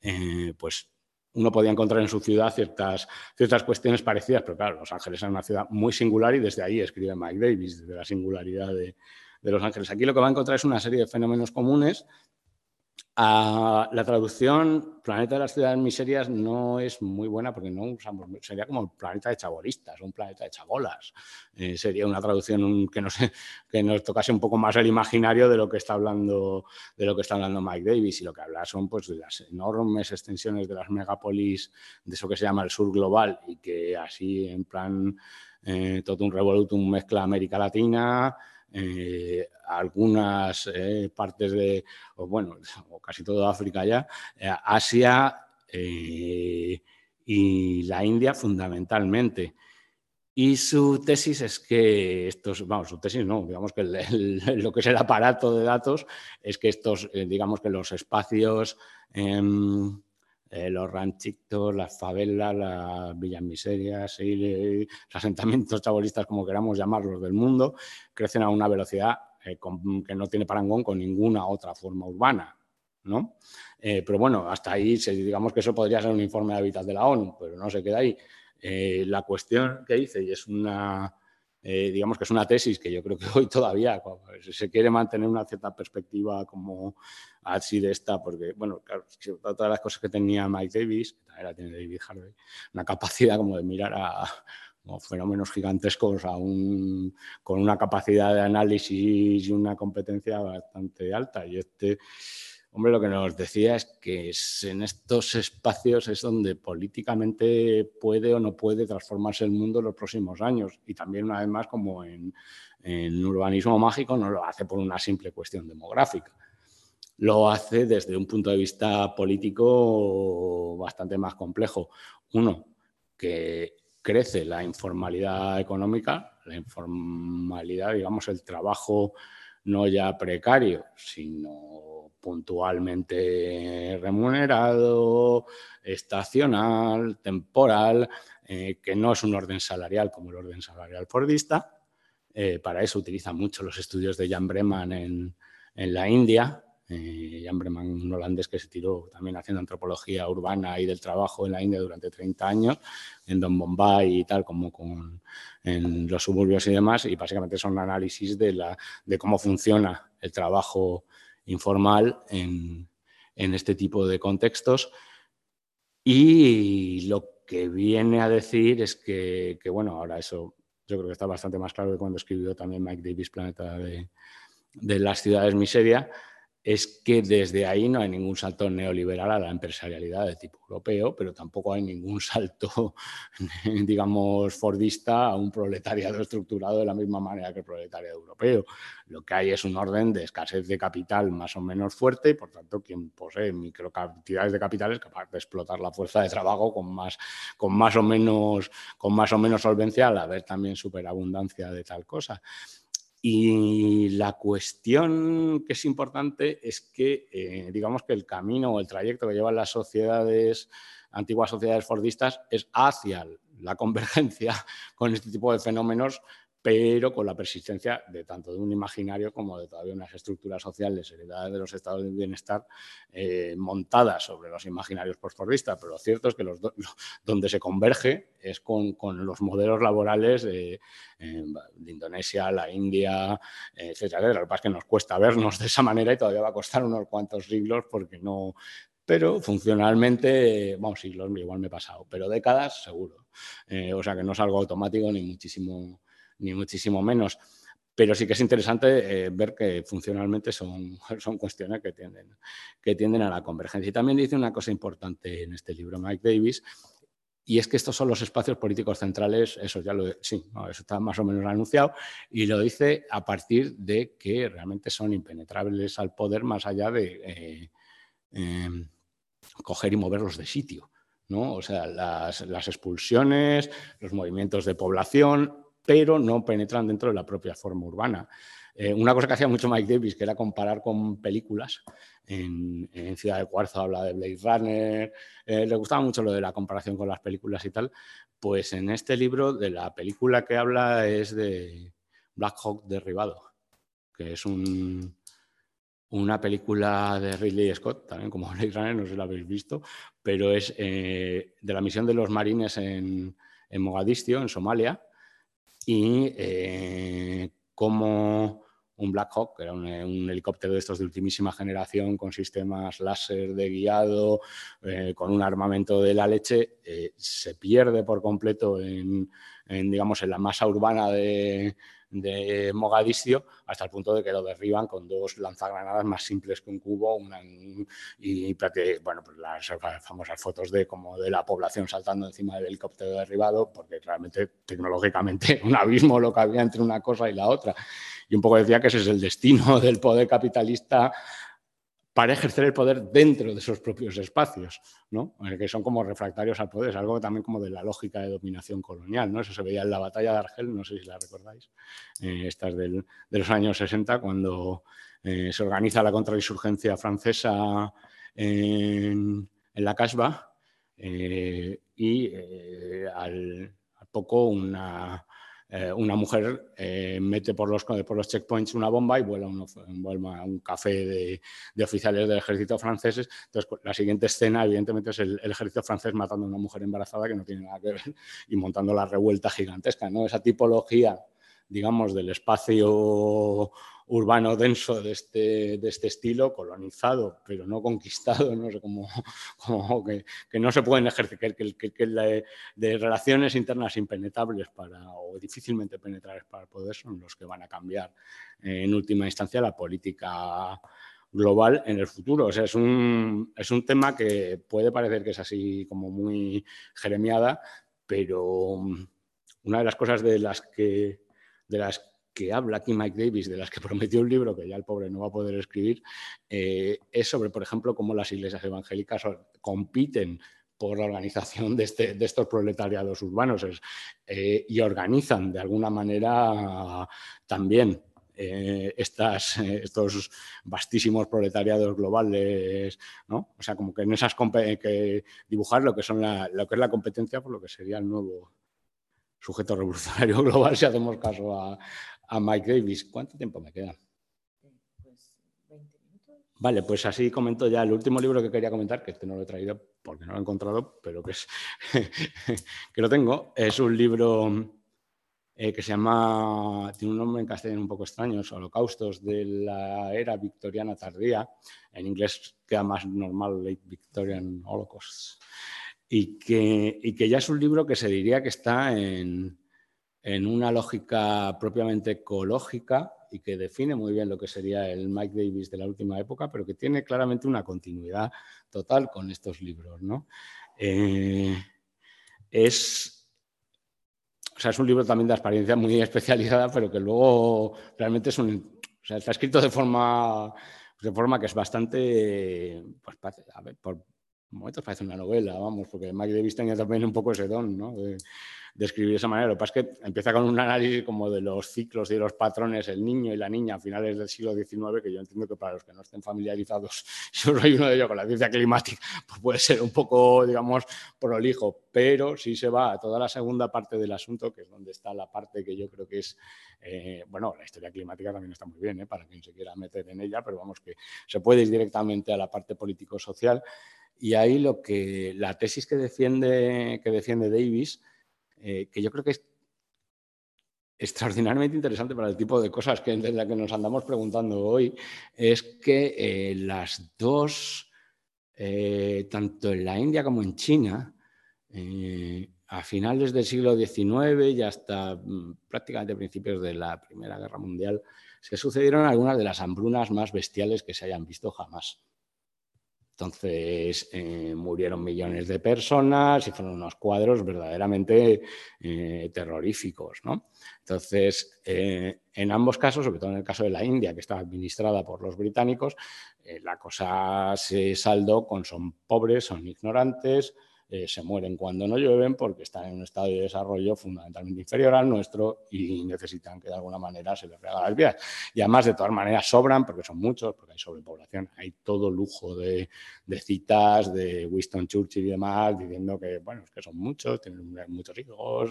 eh, pues uno podía encontrar en su ciudad ciertas, ciertas cuestiones parecidas, pero claro, Los Ángeles es una ciudad muy singular y desde ahí escribe Mike Davis, desde la singularidad de, de Los Ángeles. Aquí lo que va a encontrar es una serie de fenómenos comunes la traducción Planeta de las Ciudades Miserias no es muy buena porque no usamos, sería como el planeta de chabolistas, un planeta de chabolas. Eh, sería una traducción que, nos, que nos tocase un poco más el imaginario de lo que está hablando, de lo que está hablando Mike Davis y lo que habla son pues, de las enormes extensiones de las megápolis, de eso que se llama el sur global y que así en plan eh, todo un revolutum mezcla América Latina, eh, algunas eh, partes de, o bueno, [laughs] o casi todo África ya, eh, Asia y la India fundamentalmente. Y su tesis es que estos, vamos, su tesis no, digamos que [laughs] lo que es el aparato de datos es que estos, digamos que los espacios em, eh, los ranchitos, las favelas, las villas miserias, y los asentamientos chabolistas, como queramos llamarlos, del mundo, crecen a una velocidad eh, que no tiene parangón con ninguna otra forma urbana. ¿no? Eh, pero bueno, hasta ahí, digamos que eso podría ser un informe de hábitat de la ONU, pero no se queda ahí. la cuestión que hice, y es una, digamos que es una tesis que yo creo que [laughs] hoy todavía se quiere mantener una cierta perspectiva como así de esta, porque, bueno, claro, todas las cosas que tenía Mike Davis, que también la tiene David Harvey, una capacidad como de mirar a fenómenos gigantescos aún con una capacidad de análisis y una competencia bastante alta. Y este, hombre, lo que nos decía es que en estos espacios es donde políticamente puede o no puede transformarse el mundo en los próximos años. Y también, una vez más, como en, en urbanismo mágico, no lo hace por una simple cuestión demográfica lo hace desde un punto de vista político bastante más complejo. Uno, que crece la informalidad económica, la informalidad, digamos, el trabajo no ya precario, sino puntualmente remunerado, estacional, temporal, eh, que no es un orden salarial como el orden salarial fordista. Eh, para eso utiliza mucho los estudios de Jan Breman en, en la India, eh, Jan Breman, un holandés que se tiró también haciendo antropología urbana y del trabajo en la India durante 30 años, en Don Bombay y tal, como con, en los suburbios y demás, y básicamente son análisis de, la, de cómo funciona el trabajo informal en, en este tipo de contextos. Y lo que viene a decir es que, que, bueno, ahora eso yo creo que está bastante más claro que cuando escribió también Mike Davis, Planeta de, de las ciudades miseria, es que desde ahí no hay ningún salto neoliberal a la empresarialidad de tipo europeo, pero tampoco hay ningún salto, [laughs] digamos, fordista a un proletariado estructurado de la misma manera que el proletariado europeo. Lo que hay es un orden de escasez de capital más o menos fuerte y, por tanto, quien posee microcantidades de capital es capaz de explotar la fuerza de trabajo con más, con más, o, menos, con más o menos solvencia al haber también superabundancia de tal cosa. Y la cuestión que es importante es que, eh, digamos que el camino o el trayecto que llevan las sociedades, antiguas sociedades fordistas, es hacia la convergencia [laughs] con este tipo de fenómenos pero con la persistencia de tanto de un imaginario como de todavía unas estructuras sociales heredadas de los estados de bienestar eh, montadas sobre los imaginarios postfordistas. Pero lo cierto es que los [laughs] donde se converge es con, con los modelos laborales de, Indonesia, la India, etcétera. Lo que pasa es que nos cuesta vernos de esa manera y todavía va a costar unos cuantos siglos porque no, pero funcionalmente, vamos, siglos igual me he pasado, pero décadas seguro. Eh, o sea que no es algo automático ni muchísimo, ni muchísimo menos. Pero sí que es interesante eh, ver que funcionalmente son, [laughs] son cuestiones que tienden, que tienden a la convergencia. Y también dice una cosa importante en este libro Mike Davis, y es que estos son los espacios políticos centrales, eso ya lo, sí, eso está más o menos anunciado, y lo dice a partir de que realmente son impenetrables al poder más allá de eh, eh, coger y moverlos de sitio. ¿no? O sea, las, las expulsiones, los movimientos de población, pero no penetran dentro de la propia forma urbana. Eh, una cosa que hacía mucho Mike Davis, que era comparar con películas. En, Ciudad de Cuarzo habla de Blade Runner, eh, le gustaba mucho lo de la comparación con las películas y tal. Pues en este libro, de la película que habla es de Black Hawk Derribado, que es un, una película de Ridley Scott, también como [laughs] Blade Runner, no sé si la habéis visto, pero es eh, de la misión de los marines en, en Mogadiscio, en Somalia, y eh, como un Black Hawk, que era un, un, helicóptero de estos de ultimísima generación con sistemas láser de guiado, eh, con un armamento de la leche, eh, se pierde por completo en, en, digamos, en la masa urbana de, de Mogadiscio hasta el punto de que lo derriban con dos lanzagranadas más simples que un cubo una, y, bueno, pues las famosas fotos de como de la población saltando encima del helicóptero derribado porque realmente tecnológicamente [laughs] un abismo lo que había entre una cosa y la otra. Y un poco decía que ese es el destino [laughs] del poder capitalista para ejercer el poder dentro de esos propios espacios, ¿no? que son como refractarios al poder, es algo también como de la lógica de dominación colonial. ¿no? Eso se veía en la batalla de Argel, no sé si la recordáis, eh, esta es de los años 60, cuando eh, se organiza la contrainsurgencia francesa en, en la Casbah eh, y eh, al, al, poco una eh, una mujer eh, mete por los, por los checkpoints una bomba y vuela, un, vuela un café de, de, oficiales del ejército franceses. Entonces, la siguiente escena, evidentemente, es el, el, ejército francés matando a una mujer embarazada que no tiene nada que ver [laughs] y montando la revuelta gigantesca. ¿no? Esa tipología, digamos, del espacio urbano denso de este, de este estilo, colonizado, pero no conquistado, no [laughs] sé cómo, cómo que, que, no se pueden ejercer, que, que, que de relaciones internas impenetrables para, o difícilmente penetrables para el poder son los que van a cambiar eh, en última instancia la política global en el futuro. O sea, es un, es un tema que puede parecer que es así como muy jeremiada, pero una de las cosas de las que, de las que habla aquí Mike Davis, de las que [laughs] prometió un libro que ya el pobre no va a poder escribir, eh, es sobre, por ejemplo, cómo las iglesias evangélicas compiten por la organización de, este, de estos proletariados urbanos eh, y organizan de alguna manera también eh, estas, estos vastísimos proletariados globales, ¿no? O sea, como que en esas que dibujar lo que son lo que es la competencia por lo que sería el nuevo sujeto revolucionario [laughs] global, si hacemos caso a, a Mike Davis. ¿Cuánto tiempo me queda? Vale, pues así comento ya el último libro que quería comentar, que este no lo he traído porque no lo he encontrado, pero que, es, [laughs] que lo tengo. Es un libro eh, que se llama, tiene un nombre en castellano un poco extraño, Holocaustos de la era victoriana tardía. En inglés queda más normal, Late Victorian Holocaust. Y que, y que ya es un libro que se diría que está en, en una lógica propiamente ecológica y que define muy bien lo que sería el Mike Davis de la última época, pero que tiene claramente una continuidad total con estos libros. ¿no? Eh, es, o sea, es un libro también de experiencia muy [laughs] especializada, pero que luego realmente es un, o sea, está escrito de forma, de forma que es bastante, pues, a ver, por momentos parece una novela, vamos, porque Mike Davis tenía también un poco ese don, ¿no? Describir de esa manera. Lo que pasa es que empieza con un análisis como de los ciclos y de los patrones, el niño y la niña a finales del siglo XIX, que yo entiendo que para los que no estén familiarizados, [laughs] yo soy uno de ellos con la ciencia climática, pues puede ser un poco, digamos, prolijo, pero sí se va a toda la segunda parte del asunto, que es donde está la parte que yo creo que es, eh, bueno, la historia climática también está muy bien, ¿eh? para quien se quiera meter en ella, pero vamos que se puede ir directamente a la parte político-social. Y ahí lo que la tesis que defiende, que defiende Davis eh, que yo creo que es extraordinariamente interesante para el tipo de cosas que, de que nos andamos preguntando hoy, es que eh, las dos, eh, tanto en la India como en China, a finales del siglo XIX y hasta mm, prácticamente principios de la Primera Guerra Mundial, se sucedieron algunas de las hambrunas más bestiales que se hayan visto jamás. Entonces eh, murieron millones de personas y fueron unos cuadros verdaderamente eh, terroríficos. ¿no? Entonces, eh, en ambos casos, sobre todo en el caso de la India, que estaba administrada por los británicos, la cosa se saldó con son pobres, son ignorantes, eh, se mueren cuando no llueven porque están en un estado de desarrollo fundamentalmente inferior al nuestro y necesitan que de alguna manera se les regale las vías. Y además, de todas maneras, sobran porque son muchos, porque hay sobrepoblación, hay todo lujo de, citas de Winston Churchill y demás diciendo que, bueno, es que son muchos, tienen muchos hijos,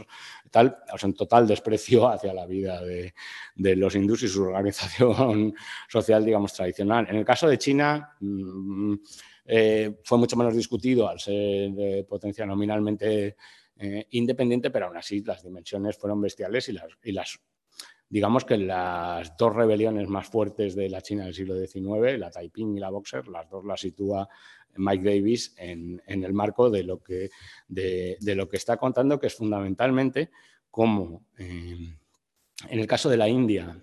tal, o sea, total desprecio [laughs] hacia la vida de, los hindús y su organización [laughs] social, digamos, tradicional. En el caso de China, mm, eh, fue mucho menos discutido al ser de potencia nominalmente eh, independiente, pero aún así las dimensiones fueron bestiales y las, y las, digamos que las dos rebeliones más fuertes de la China del siglo XIX, la Taiping y la Boxer, las dos las sitúa Mike Davis en, el marco de lo, que, de, lo que está contando, que es fundamentalmente cómo eh, en el caso de la India,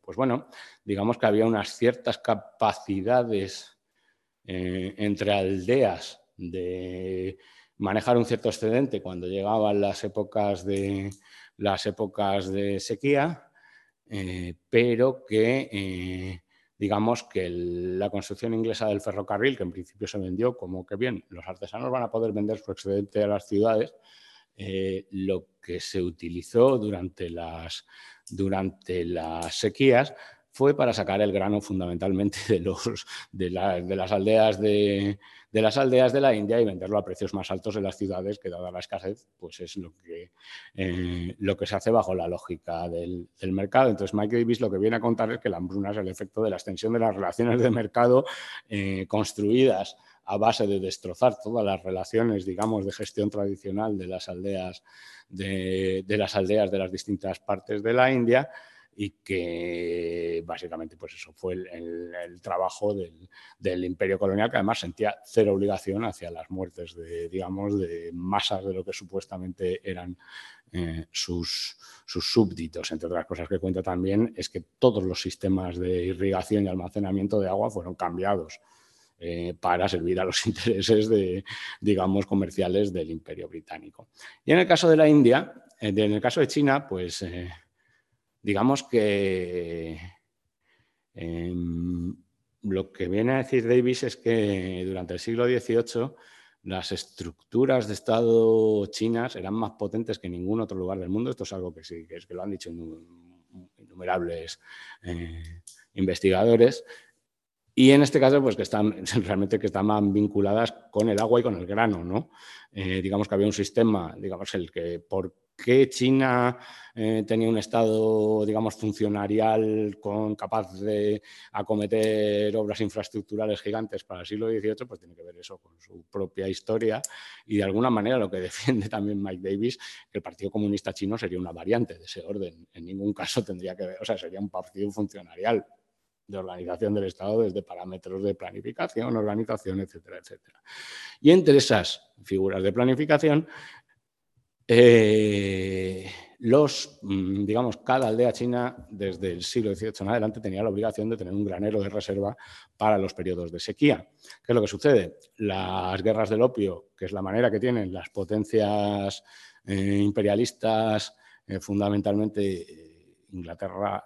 pues bueno, digamos que había unas ciertas capacidades eh, entre aldeas de manejar un cierto excedente cuando llegaban las épocas de, las épocas de sequía, eh, pero que eh, digamos que la construcción inglesa del ferrocarril, que en principio se vendió como que bien, los artesanos van a poder vender su excedente a las ciudades, lo que se utilizó durante las, durante las sequías fue para sacar el grano fundamentalmente de, las aldeas de, las aldeas de la India y venderlo a precios más altos en las ciudades, que dada la escasez, pues es lo que, eh, lo que se hace bajo la lógica del, mercado. Entonces Mike Davis lo que viene a contar es que la hambruna es el efecto de la extensión de las relaciones de mercado eh, construidas a base de destrozar todas las relaciones, digamos, de gestión tradicional de las aldeas de, de las aldeas de las distintas partes de la India y que básicamente pues eso fue el, trabajo del, imperio colonial que además sentía cero obligación hacia las muertes de, digamos, de masas de lo que supuestamente eran eh, sus, sus súbditos. Entre otras cosas que cuenta también es que todos los sistemas de irrigación y almacenamiento de agua fueron cambiados. Eh, para servir a los [laughs] intereses de, digamos, comerciales del imperio británico. Y en el caso de la India, eh, en el caso de China, pues digamos que em, lo que viene a decir Davis es que durante el siglo XVIII las estructuras de Estado chinas eran más potentes que ningún otro lugar del mundo. Esto es algo que sí, que es que lo han dicho innumerables innumerables eh, investigadores. Y en este caso, pues que están [laughs] realmente que están vinculadas con el agua y con el grano, ¿no? Eh, digamos que había un sistema, digamos, el que por qué China eh, tenía un estado, digamos, funcionarial con, capaz de acometer obras infraestructurales gigantes para el siglo XVIII, pues tiene que ver eso con su propia historia y de alguna manera lo que [laughs] defiende también Mike Davis, que el Partido Comunista Chino sería una variante de ese orden. En ningún caso tendría que ver, o sea, sería un partido funcionarial de organización del Estado desde parámetros de planificación, organización, etcétera, etcétera. Y entre esas figuras de planificación eh, los, mm, digamos, cada aldea china desde el siglo XVIII en adelante tenía la obligación de tener un granero de reserva para los periodos de sequía. ¿Qué es lo que sucede? Las guerras del opio, que es la manera que tienen las potencias eh, imperialistas, eh, fundamentalmente Inglaterra,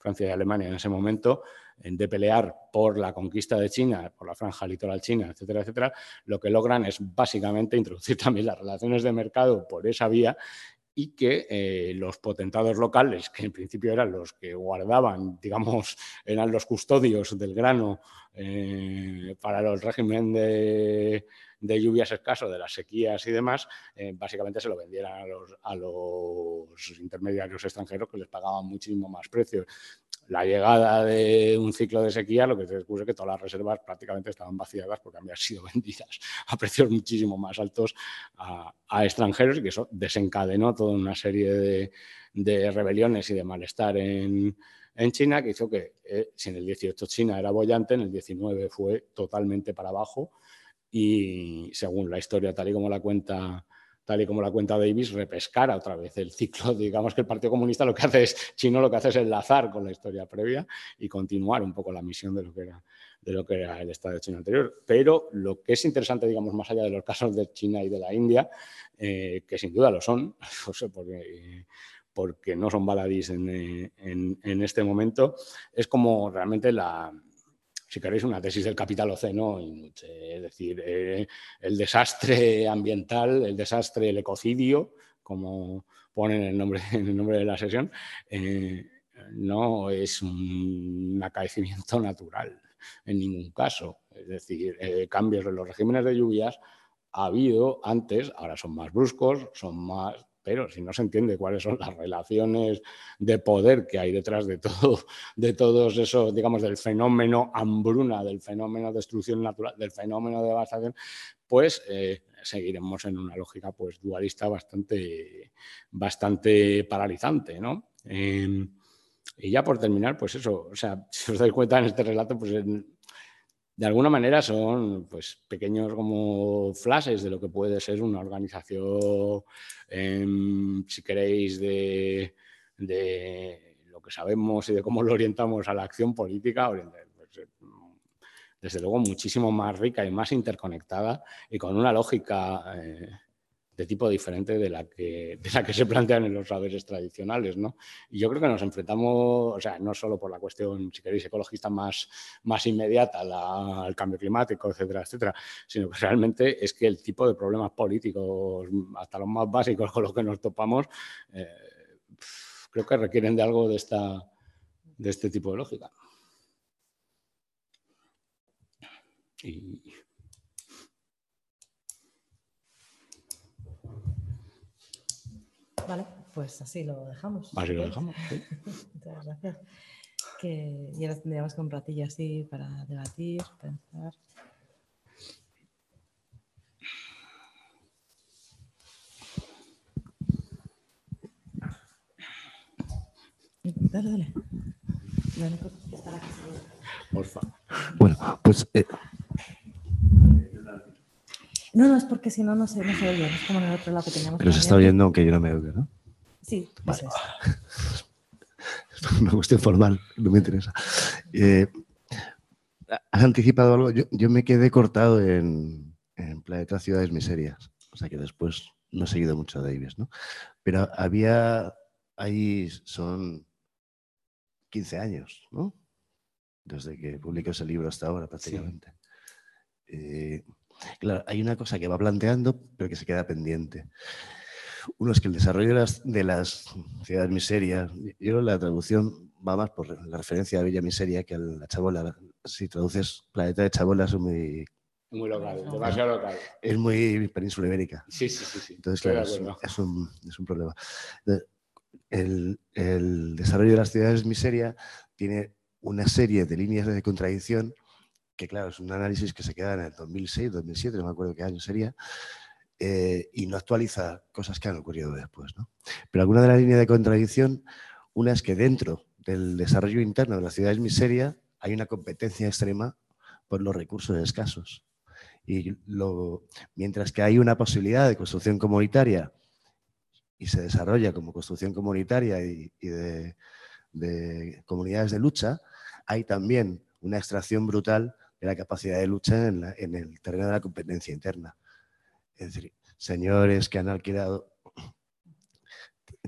Francia y Alemania en ese momento, de pelear por la conquista de China, por la franja litoral china, etcétera, etcétera, lo que logran es básicamente introducir [laughs] también las relaciones de mercado por esa vía y que eh, los potentados locales, que en principio eran los que guardaban, digamos, [laughs] eran los custodios del grano eh, para el régimen de, lluvias escasos, de las sequías y demás, eh, básicamente se lo vendieran a los, a los, intermediarios extranjeros que les pagaban muchísimo más precio la llegada de un ciclo de sequía, lo que se descubre es que todas las reservas prácticamente estaban vaciadas porque habían sido [laughs] vendidas a precios muchísimo más altos a, extranjeros y que eso desencadenó toda una serie de, rebeliones y de malestar en, China que hizo que eh, si en el 18 China era bollante, en el 19 fue totalmente para abajo y según la historia tal y como la cuenta tal y como la cuenta Davis, repescar otra vez el ciclo. [laughs] Digamos que el Partido Comunista lo que hace es, chino lo que hace es enlazar con la historia previa y continuar un poco la misión de lo que era, de lo que era el Estado de China anterior. Pero lo que es interesante, digamos, más allá de los casos de China y de la India, eh, que sin duda lo son, [laughs] porque, porque no son baladís en, en este momento, es como realmente la, si queréis, una tesis del capital oceno, es decir, eh, el desastre ambiental, el desastre, el ecocidio, como ponen el nombre, en [laughs] el nombre de la sesión, eh, no es un acaecimiento natural en ningún caso. Es decir, eh, cambios en los regímenes de lluvias ha habido antes, ahora son más bruscos, son más pero si no se entiende cuáles son las relaciones de poder que hay detrás de todo, de todos esos, digamos, del fenómeno hambruna, del fenómeno destrucción natural, del fenómeno de devastación, pues eh, seguiremos en una lógica pues dualista bastante, bastante paralizante, ¿no? Em, y ya por terminar, pues eso, o sea, [laughs] si os dais cuenta en este relato, pues de alguna manera son pues, pequeños como flashes de lo que puede ser una organización, em, si queréis, de, lo que sabemos y de cómo lo orientamos a la acción política, pues, eh, desde luego muchísimo más rica y más interconectada y con una lógica eh, de tipo diferente de la, que, de la que se plantean en los saberes tradicionales. ¿no? Y yo creo que nos enfrentamos, o sea, no solo por la cuestión, si queréis, ecologista más, más inmediata, al cambio climático, etcétera, etcétera, sino que realmente es que el tipo de problemas políticos, hasta los más básicos con los que nos topamos, eh, creo que requieren de algo de, esta, de este tipo de lógica. Y Vale, pues así lo dejamos. Así lo dejamos. [laughs] Muchas gracias. Que, y ahora tendríamos que un ratillo así para debatir, pensar. Dale, dale. dale Porfa. Bueno, pues eh, no, no, es porque si no, no se, no se oye. Es como en el otro lado que teníamos. Pero se está oyendo aunque yo no me oiga, ¿no? Sí, vale. es [laughs] una cuestión formal, no me interesa. Eh, ¿Has anticipado algo? Yo, me quedé cortado en, en, Planeta Ciudades Miserias. O sea que después no he seguido mucho a Davis, ¿no? Pero había, ahí son 15 años, ¿no? Desde que publicó ese libro hasta ahora, prácticamente. Eh, Claro, hay una cosa que va planteando, pero que se queda pendiente. Uno es que el desarrollo de las, de las ciudades miserias, yo la traducción va más por la referencia a Villa Miseria que a la chabola. Si traduces Planeta de Chabola es muy... Muy local, demasiado local. Es muy península ibérica. Sí, sí, sí. sí. Entonces, claro, es, es, un, es, un, problema. El, el, desarrollo de las ciudades miseria tiene una serie de líneas de contradicción que, claro, es un análisis que se queda en el 2006, 2007, no me acuerdo qué año sería, eh, y no actualiza cosas que han ocurrido después. ¿no? Pero alguna de las líneas de contradicción, una es que dentro del desarrollo interno de las ciudades miseria hay una competencia extrema por los recursos escasos. Y lo, mientras que hay una posibilidad de construcción comunitaria y se desarrolla como construcción comunitaria y, de, comunidades de lucha, hay también una extracción brutal la capacidad de lucha en, el terreno de la competencia interna. Es decir, señores que han alquilado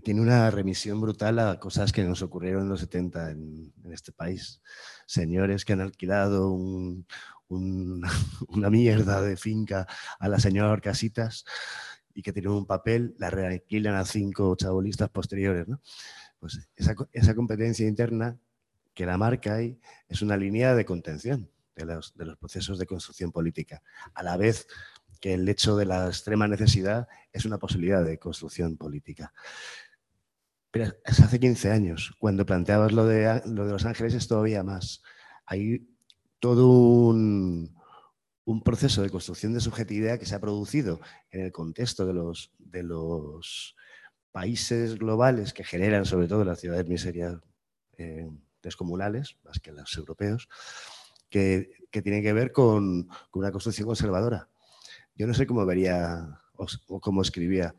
tiene una remisión brutal a cosas que nos ocurrieron en los 70 en, este país. Señores que han alquilado un, un, [laughs] una mierda de finca a la señora Casitas y que tienen un papel, la realquilan a cinco chabolistas posteriores. ¿no? Pues esa, esa, competencia interna que la marca ahí es una línea de contención de los, procesos de construcción política, a la vez que el hecho de la extrema necesidad es una posibilidad de construcción política. Pero es hace 15 años, cuando planteabas lo de, lo de Los Ángeles es todavía más. Hay todo un, un, proceso de construcción de subjetividad que se ha producido en el contexto de los, de los países globales que generan sobre todo las ciudades miserias eh, descomunales, más que los europeos, que, que tienen que ver con, una construcción conservadora. Yo no sé cómo vería o, cómo escribía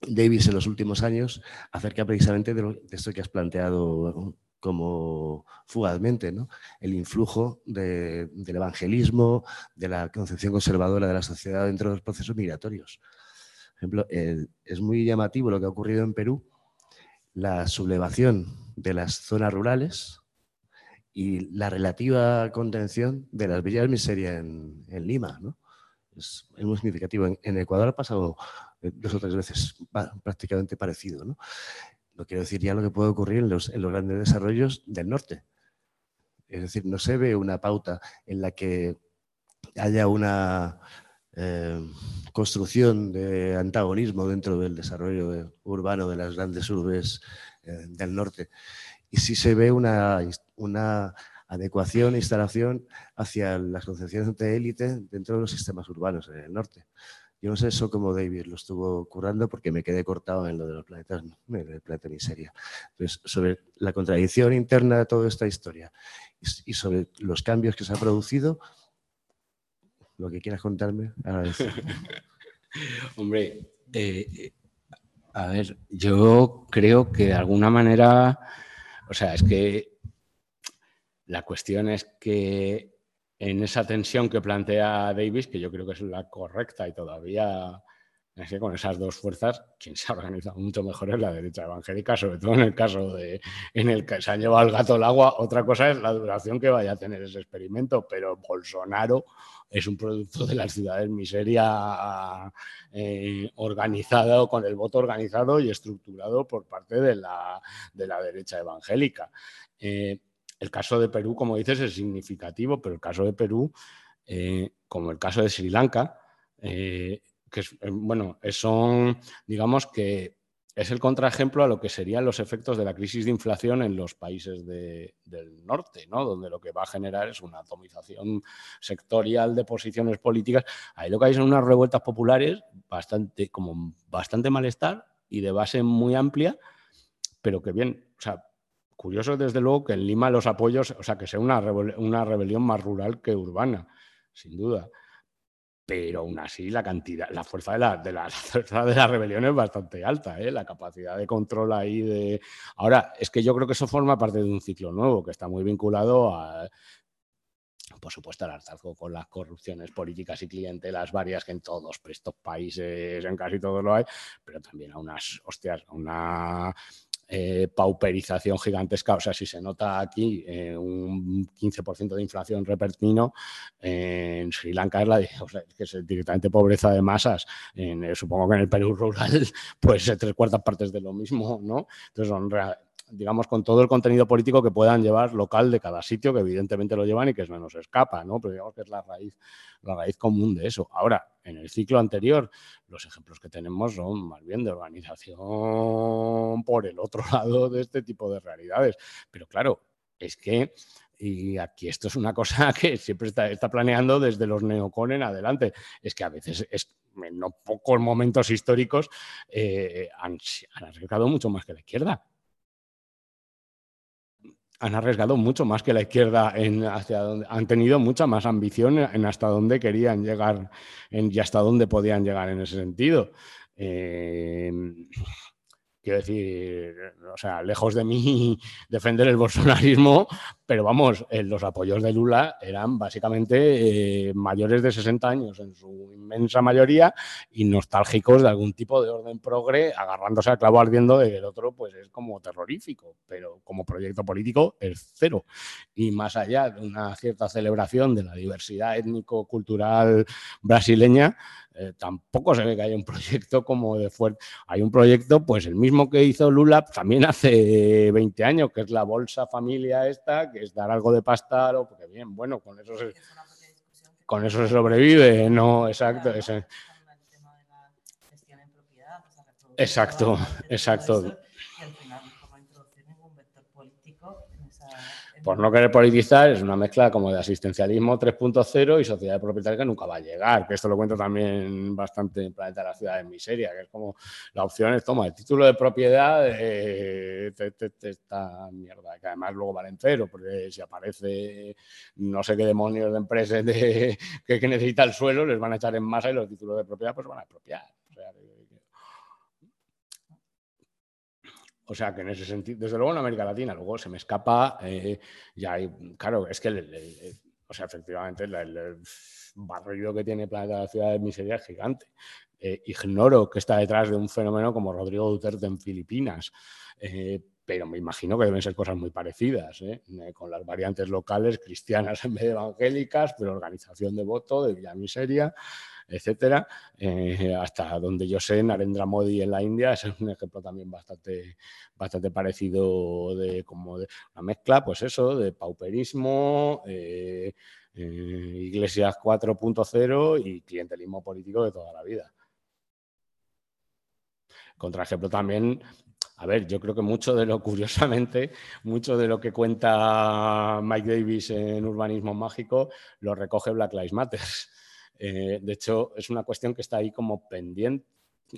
Davis en los últimos años acerca precisamente de, lo, de esto que has planteado como fugazmente, ¿no? el influjo de, del evangelismo, de la concepción conservadora de la sociedad dentro de los procesos migratorios. Por ejemplo, es muy llamativo lo que ha ocurrido en Perú, la sublevación de las zonas rurales y la relativa contención de las villas miseria en, Lima. ¿no? Es, muy significativo. En, Ecuador ha pasado dos o tres veces prácticamente parecido. ¿no? quiero decir ya lo que puede ocurrir en los, grandes desarrollos del norte. Es decir, no se ve una pauta en la que haya una eh, construcción de antagonismo dentro del desarrollo de, urbano de las grandes urbes eh, del norte. Y sí se ve una, una adecuación e instalación hacia las concepciones de élite dentro de los sistemas urbanos en el norte. Yo no sé eso como David lo estuvo currando porque me quedé cortado en lo de los planetas, en el planeta miseria. Entonces, sobre la contradicción interna de toda esta historia y sobre los cambios que se han producido, lo que quieras contarme, agradecer. [laughs] Hombre, eh, a ver, yo creo que de alguna manera, o sea, es que la cuestión es que en esa tensión que plantea Davis, que yo creo que es la correcta y todavía es que con esas dos fuerzas, quien se ha organizado mucho mejor es la derecha evangélica, sobre todo en el caso de en el que se han llevado el gato al agua. Otra cosa es la duración que vaya a tener ese experimento, pero Bolsonaro es un producto de las ciudades miseria eh, organizado, con el voto organizado y estructurado por parte de la, de la derecha evangélica. Eh, el caso de Perú, como dices, es significativo, pero el caso de Perú, eh, como el caso de Sri Lanka, que es, bueno, son, digamos que es el contraejemplo a lo que serían los efectos de la crisis de inflación en los países de, del norte, ¿no? donde lo que va a generar es una atomización sectorial de posiciones políticas. Ahí lo que hay son unas revueltas populares bastante, como bastante malestar y de base muy amplia, pero que bien, o sea, curioso desde luego que en Lima los apoyos, o sea, que sea una, una rebelión más rural que urbana, sin duda. Pero aún así la cantidad, la fuerza de la, de [laughs] la, fuerza de la rebelión es bastante alta, ¿eh? la capacidad de control ahí de... Ahora, es que yo creo que eso forma parte de un ciclo nuevo que está muy vinculado a, por supuesto, al hartazgo con las corrupciones políticas y clientelas varias que en todos estos países, en casi todos lo hay, pero también a unas, hostias, a una eh, pauperización gigantesca. O sea, si se nota aquí eh, un 15% de inflación repertino, en Sri Lanka es, la, [laughs] o que es directamente pobreza de masas. supongo que en el Perú rural, [laughs] pues tres cuartas partes de lo mismo, ¿no? Entonces son digamos, con todo el contenido político que puedan llevar local de cada sitio, que evidentemente lo llevan y que no nos escapa, ¿no? Pero digamos que es la raíz, la raíz común de eso. Ahora, en el ciclo anterior, los ejemplos que tenemos son más bien de organización por el otro [laughs] lado de este tipo de realidades. Pero claro, es que y aquí esto es una cosa [laughs] que siempre está, planeando desde los neocon en adelante. Es que a veces, es, en no pocos momentos históricos, eh, han, han, arriesgado mucho más que la izquierda han arriesgado mucho más que la izquierda en hacia donde han tenido mucha más ambición en hasta dónde querían llegar en, y hasta dónde podían llegar en ese sentido. Eh, quiero decir, o sea, lejos de mí [laughs] defender el bolsonarismo, pero vamos, eh, los apoyos de Lula eran básicamente eh, mayores de 60 años en su inmensa mayoría y nostálgicos de algún tipo de orden progre, agarrándose al clavo ardiendo de que el otro pues es como terrorífico, pero como proyecto político es cero. Y más allá de una cierta celebración de la diversidad étnico-cultural brasileña, eh, tampoco se ve que haya un proyecto como de fuerte. Hay un proyecto, pues el mismo que hizo Lula también hace 20 años, que es la Bolsa Familia esta, que es dar algo de pasta, porque bien, bueno, con eso se, con eso se sobrevive, no, exacto. Ese. Exacto, exacto. Por no querer politizar, es una mezcla como de asistencialismo 3.0 y sociedad de propietaria que nunca va a llegar, que esto lo cuento también bastante en Planeta de la Ciudad de Miseria, que es como la opción es, toma, el título de propiedad eh, esta mierda, que además luego vale cero, porque si aparece no sé qué demonios de empresas [laughs] que, que necesita el suelo, les van a echar en masa y los títulos de propiedad pues van a expropiar. O sea que en ese sentido, desde luego en América Latina, luego se me escapa, eh, ya hay, claro, es que, o sea, efectivamente, el, barrio que tiene Planeta de la Ciudad de Miseria es gigante. Eh, ignoro que está detrás de un fenómeno como Rodrigo Duterte en Filipinas, eh, pero me imagino que deben ser cosas muy parecidas, con las variantes locales cristianas en vez de evangélicas, pero organización de voto de Villa Miseria, etcétera. Eh, hasta donde yo sé, Narendra Modi en la India es un ejemplo también bastante, bastante parecido de como de una mezcla, pues eso, de pauperismo, eh, eh, Iglesias 4.0 y clientelismo político de toda la vida. Contra ejemplo también a ver, yo creo que mucho de lo, [laughs] curiosamente, mucho de lo que cuenta Mike Davis en Urbanismo Mágico lo recoge Black Lives Matter. Eh, de hecho, es una cuestión que está ahí como pendiente,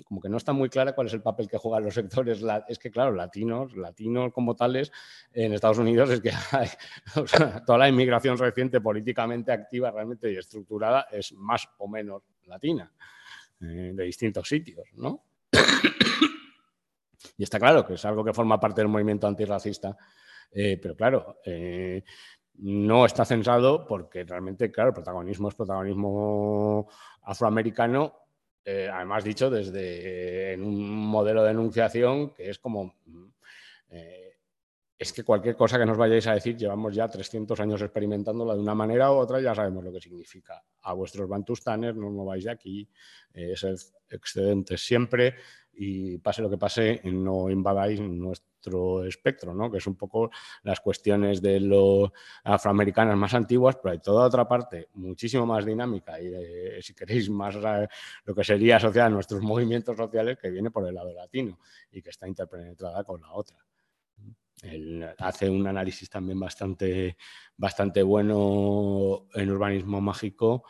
como que no está muy clara cuál es el papel que juegan los [laughs] sectores. Es que, claro, latinos, latinos como tales, en Estados Unidos es que [laughs] toda la inmigración reciente políticamente activa realmente y estructurada es más o menos latina, eh, de distintos sitios, ¿no? [coughs] y está claro que es algo que forma parte del movimiento antirracista, eh, pero claro, no está censado porque realmente, claro, el protagonismo es protagonismo afroamericano, eh, además dicho desde en un modelo de enunciación que es como... Eh, es que cualquier cosa que nos vayáis a decir, llevamos ya 300 años experimentándola de una manera u otra, ya sabemos lo que significa. A vuestros bantustanes no mováis de aquí, eh, es excedente siempre y pase lo que pase, no invadáis nuestro espectro, ¿no? que es un poco las cuestiones de los afroamericanas más antiguas, pero hay toda otra parte muchísimo más dinámica y si queréis más lo que sería asociada a nuestros movimientos sociales que viene por el lado latino y que está interpenetrada con la otra. Él hace un análisis también bastante, bastante bueno en urbanismo mágico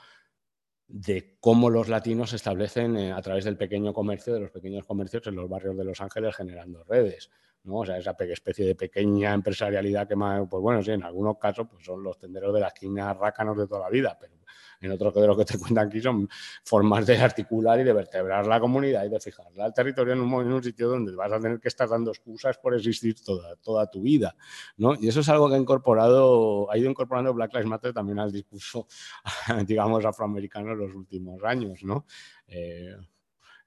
de cómo los latinos se establecen eh, a través del pequeño comercio, de los pequeños comercios en los barrios de Los Ángeles generando redes. O sea, esa especie de pequeña empresarialidad que más, pues bueno, sí, en algunos casos pues son los tenderos de la esquina rácanos de toda la vida, pero en otros de lo que te [laughs] cuentan aquí son formas de articular y de vertebrar la comunidad y de fijarla al territorio en un, en un sitio donde vas a tener que estar dando excusas por existir toda, toda tu vida. ¿no? Y eso es algo que ha incorporado, ha ido incorporando Black Lives Matter también al discurso, [laughs] digamos, afroamericano en los últimos años. ¿no? Eh,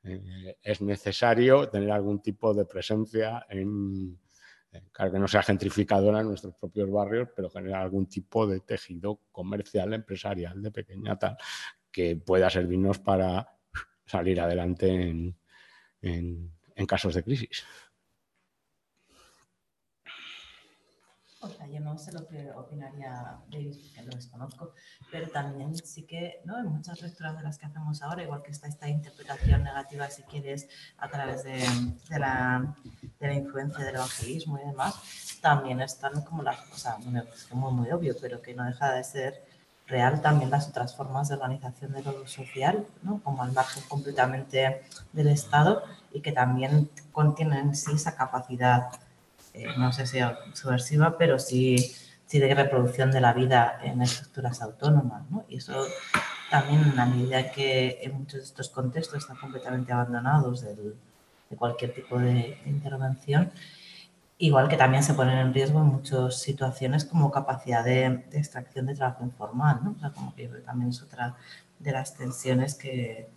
eh, es necesario tener algún tipo de presencia en claro que no sea gentrificadora en nuestros propios barrios, pero generar algún tipo de tejido comercial, empresarial de pequeña tal, que pueda servirnos para salir adelante en casos de crisis. No sé lo que opinaría David, porque lo desconozco, pero también sí que ¿no? en muchas lecturas de las que hacemos ahora, igual que está esta interpretación negativa, si quieres, a través de, la, de la, influencia del evangelismo y demás, también están como las cosas, bueno, es muy, obvio, pero que no deja de ser real también las otras formas de organización de lo social, ¿no? como al margen completamente del Estado y que también contienen en sí esa capacidad eh, no sé si subversiva, pero sí, sí de reproducción de la vida en estructuras autónomas. ¿no? Y eso también en medida que en muchos de estos contextos están completamente abandonados de cualquier tipo de intervención, igual que también se ponen en riesgo en muchas situaciones como capacidad de, extracción de trabajo informal, ¿no? O sea, como que también es otra de las tensiones que,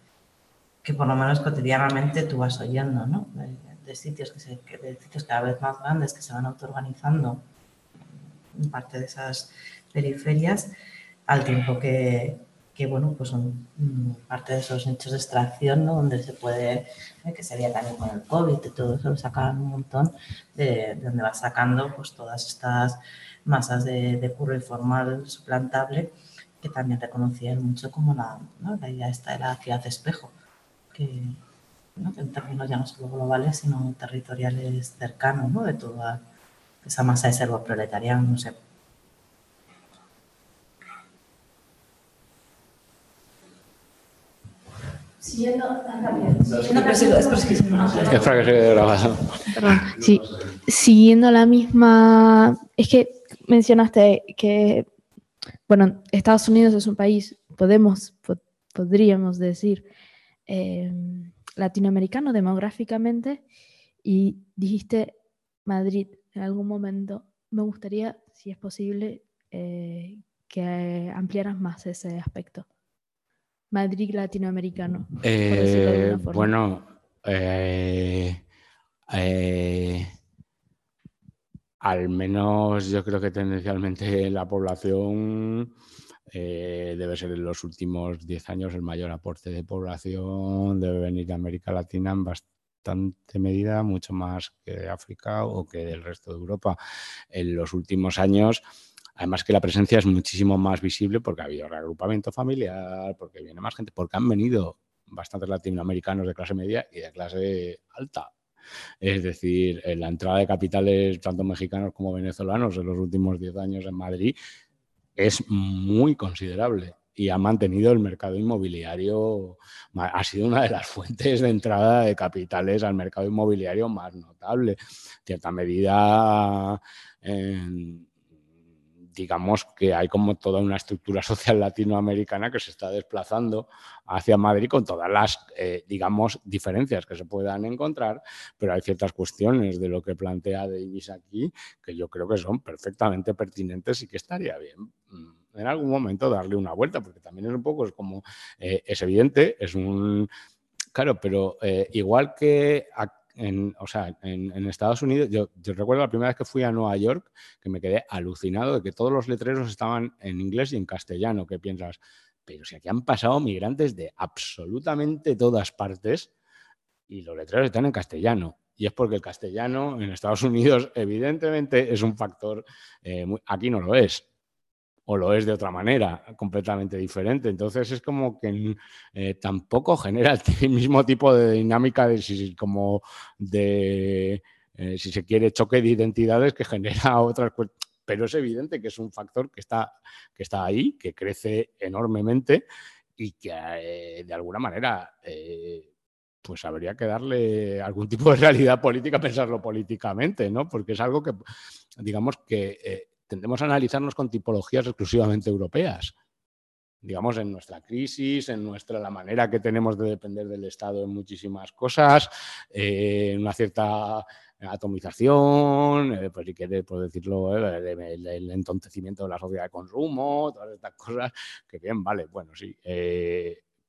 que por lo menos cotidianamente tú vas oyendo, ¿no? de sitios, que se, de sitios cada vez más grandes que se van autoorganizando en parte de esas periferias, al tiempo que, que bueno, pues son mm, parte de esos nichos de extracción, ¿no? donde se puede, eh, que sería también con el COVID y todo eso, sacan un montón de, de, donde va sacando pues todas estas masas de, de curro informal suplantable que también reconocían mucho como la, ¿no? la idea esta de la ciudad de espejo, que, en términos ya no solo globales, sino territoriales cercanos, ¿no? de toda esa masa de servo proletariado, no sé. Siguiendo, siguiendo la misma, es que mencionaste que, bueno, Estados Unidos es un país, podemos, podríamos decir, eh, latinoamericano demográficamente y dijiste Madrid en algún momento. Me gustaría, si es posible, eh, que ampliaras más ese aspecto. Madrid latinoamericano. Eh, bueno, eh, al menos yo creo que tendencialmente la población eh, debe ser en los últimos 10 años el mayor aporte de población, debe venir de América Latina en bastante medida, mucho más que de África o que del resto de Europa. En los últimos años, además que la presencia es muchísimo más visible porque ha habido reagrupamiento familiar, porque viene más gente, porque han venido bastantes latinoamericanos de clase media y de clase alta. Es decir, la entrada de capitales, tanto mexicanos como venezolanos, en los últimos 10 años en Madrid, es muy considerable y ha mantenido el mercado inmobiliario, ha sido una de las [laughs] fuentes de entrada de capitales al mercado inmobiliario más notable. En cierta medida, digamos que hay como toda una estructura [laughs] social latinoamericana que se está desplazando hacia Madrid con todas las, eh, digamos, diferencias que se puedan encontrar, pero hay ciertas cuestiones de lo que plantea Davis aquí que yo creo que son perfectamente pertinentes y que estaría bien mm, en algún momento darle una vuelta, porque también es un poco, es como, eh, es evidente, es un... Claro, pero eh, igual que en, o sea, en, Estados Unidos, yo, recuerdo la primera vez que fui a Nueva York, que me quedé alucinado de que todos los letreros estaban en inglés y en castellano, que piensas, pero si aquí han pasado migrantes de absolutamente todas partes y los letreros están en castellano. Y es porque el castellano en Estados Unidos evidentemente es un factor, eh, aquí no lo es o lo es de otra manera, completamente diferente. Entonces es como que eh, tampoco genera el [laughs] mismo tipo de dinámica de si, como de, eh, si se quiere, choque de identidades que genera [laughs] otras Pero es evidente que es un factor que está, que está ahí, que crece enormemente y que eh, de alguna manera pues habría que darle algún tipo de realidad política, [laughs] pensarlo políticamente, ¿no? Porque es algo que, digamos que tendemos a analizarnos con tipologías exclusivamente europeas. Digamos, en nuestra crisis, en nuestra, la manera que tenemos de depender del Estado en muchísimas cosas, eh, en una cierta atomización, eh, pues si quieres por decirlo, eh, el, entontecimiento de la sociedad de consumo, todas estas cosas, que bien, vale, bueno, sí,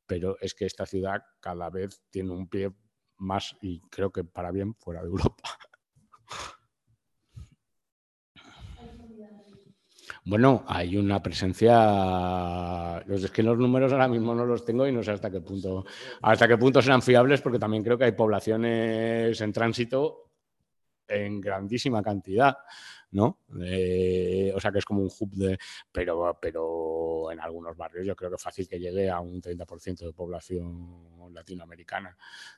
pero es que esta ciudad cada vez tiene un pie más, y creo que para bien, fuera de Europa. Bueno, hay una presencia. Los es que los números ahora mismo no los tengo y no sé hasta qué punto, hasta qué punto serán fiables, porque también creo que hay poblaciones en tránsito en grandísima cantidad. ¿no? Eh, o sea que es como un hub de. Pero, pero en algunos barrios yo creo que es fácil que llegue a un 30% de población latinoamericana.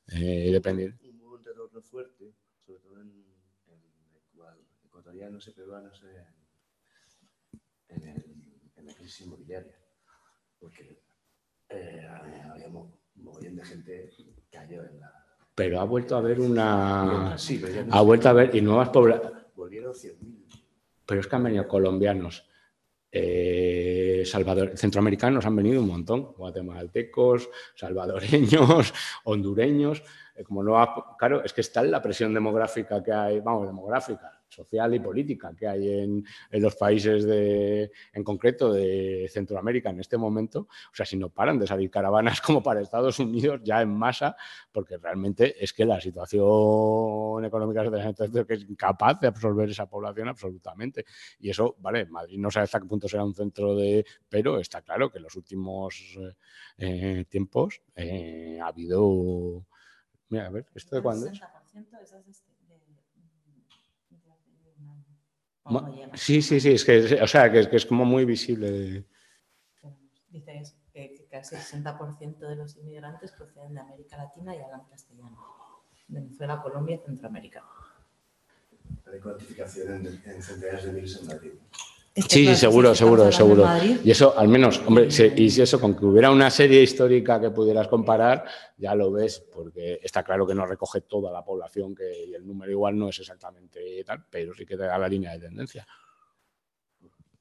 Eh, depende. Un entorno fuerte, sobre todo en, en ecuatorianos y peruanos en, el, en, la crisis inmobiliaria. Porque eh, había un montón de gente que cayó en la. Pero ha vuelto a haber una. Sí, pero ha vuelto a haber. Y nuevas poblaciones. Volvieron 100.000 pero es que han venido colombianos, eh, Salvador, centroamericanos han venido un montón, guatemaltecos, salvadoreños, [laughs] hondureños. Eh, como no claro, es que está la presión demográfica que hay, vamos, demográfica, social y política que hay en, los países de, en concreto de Centroamérica en este momento. O sea, si no paran de salir caravanas [laughs] como para Estados Unidos ya en masa, porque realmente es que la situación económica es que es incapaz de absorber esa población absolutamente. Y eso, vale, Madrid no sabe hasta qué punto será un centro de... Pero está claro que en los últimos eh, tiempos eh, ha habido... Mira, a ver, ¿esto de cuándo es? Sí, sí, sí, es que, o sea, que, es como muy visible. Dice que casi el 60% de los inmigrantes proceden de América Latina y hablan castellano. Venezuela, Colombia y Centroamérica. Hay cuantificación en, centenares de miles en Madrid. Sí, sí, seguro, seguro, seguro. Y eso, al menos, hombre, y si eso, con que hubiera una serie histórica que pudieras comparar, ya lo ves, porque está claro que no recoge toda la población, que y el número igual no es exactamente tal, pero sí que te da la línea de tendencia.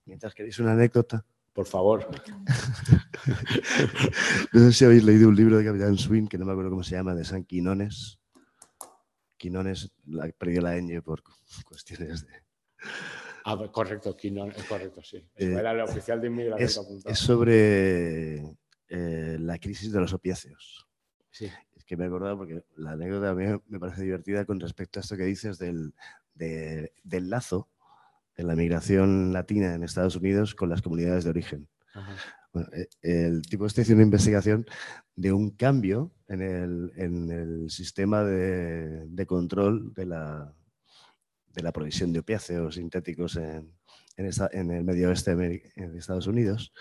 Mientras queréis una anécdota. Por favor. [laughs] no sé si habéis leído un libro de Capitán Swing, que no me acuerdo cómo se llama, de San Quinones. Quinones perdió la ñ por cuestiones de Ah, pues correcto, es correcto, sí. Eh, era el oficial de inmigración es, es sobre eh, la crisis de los opiáceos. Sí. Es que me he acordado porque la anécdota a mí me parece divertida con respecto a esto que dices del, del lazo en la migración latina en Estados Unidos con las comunidades de origen. Eh, el tipo este hizo una investigación de un cambio en el, en el sistema de, de, control de la, de la provisión de opiáceos sintéticos en, en, el medio oeste de Estados Unidos.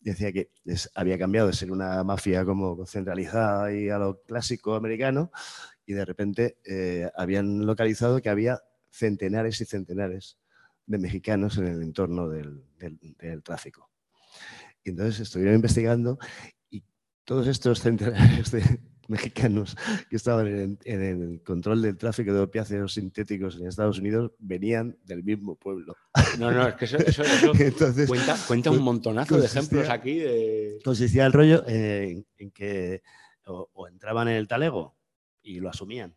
Decía que había cambiado de ser una mafia como centralizada y a lo clásico americano y de repente eh, habían localizado que había centenares y centenares de mexicanos en el entorno del, del tráfico. Y entonces estuvieron investigando y todos estos centenares de, mexicanos [laughs] que estaban en, el control del tráfico de opiáceos sintéticos en Estados Unidos venían del mismo pueblo. No, no, es que eso, [laughs] cuenta, un montonazo de ejemplos aquí. De... Consistía el rollo en, que o, entraban en el talego y lo asumían,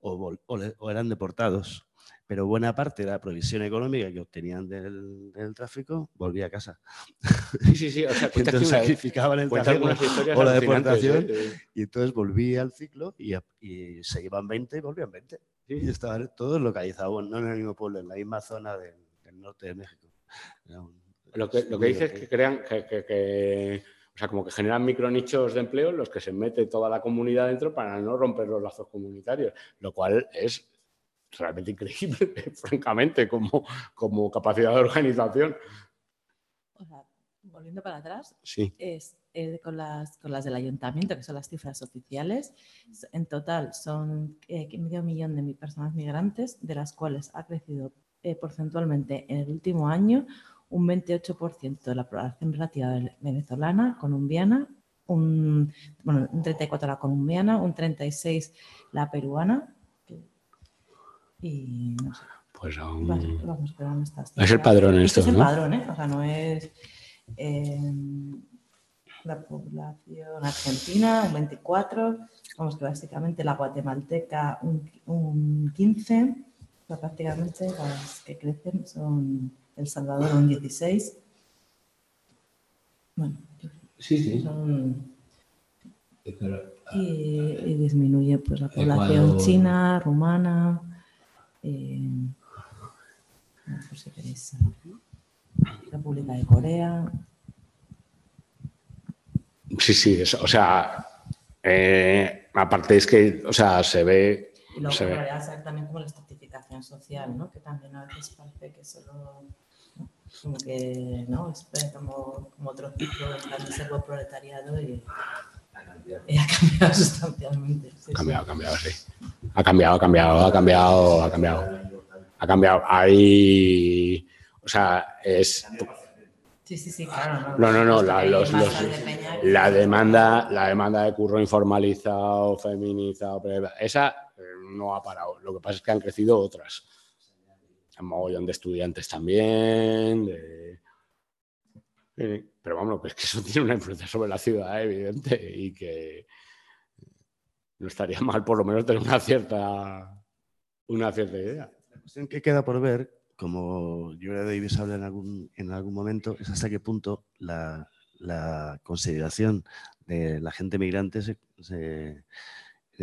o eran deportados pero buena parte de la provisión económica que obtenían del, tráfico volvía a casa. Sí, sí, sí. O sea, [laughs] entonces sacrificaban el tráfico o la deportación ¿eh? y entonces volvía al ciclo y, se iban 20 y volvían 20. Y estaban todos localizados, no en el mismo pueblo, en la misma zona del, norte de México. lo que, lo que dice es que crean que, o sea, como que generan micronichos de empleo en los que se mete toda la comunidad dentro para no romper los lazos comunitarios, lo cual es realmente increíble, [laughs] francamente, como, como capacidad de organización. O sea, volviendo para atrás, sí. es eh, con, las, con las del ayuntamiento, que son las cifras oficiales. En total son eh, medio millón de personas migrantes, de las cuales ha crecido eh, porcentualmente en el último año un 28% de la población relativa venezolana, colombiana, un, bueno, un 34% la colombiana, un 36% la peruana, y no sé. Pues aún... Vamos, pero Es el padrón esto, es el padrón, ¿eh? O sea, no es eh, la población argentina, un 24, vamos que básicamente la guatemalteca un, un 15, o sea, prácticamente las que crecen son El Salvador un 16. Bueno, sí, sí. Son, y, y, disminuye pues la población china, rumana, eh, por si queréis. República de Corea. Sí, sí, o sea, eh, aparte es que, o sea, se ve... Y luego se ve. también como la estratificación social, ¿no? Que también a veces parece que solo... ¿no? Como que, ¿no? Es como, como otro ciclo del servo proletariado y, y ha cambiado [laughs] sustancialmente. Sí, Ha cambiado, ha cambiado, sí. Ha cambiado, ha cambiado, ha cambiado, ha cambiado. Ha cambiado. Hay... O sea, es... Sí, sí, sí, claro. No, no, no, la, los- los- que- la demanda, la demanda de curro informalizado, feminizado, esa eh, no ha parado. Lo que pasa es que han crecido otras. Un mogollón de estudiantes también. de- Eh, Pero vamos, que es que eso [laughs] tiene una influencia sobre la ciudad evidente y que no estaría [laughs] mal por lo menos tener una cierta, una cierta idea. La cuestión que queda por ver, como Julia Davis habla en algún, en algún momento, es hasta qué punto la, la consideración de la gente migrante eh,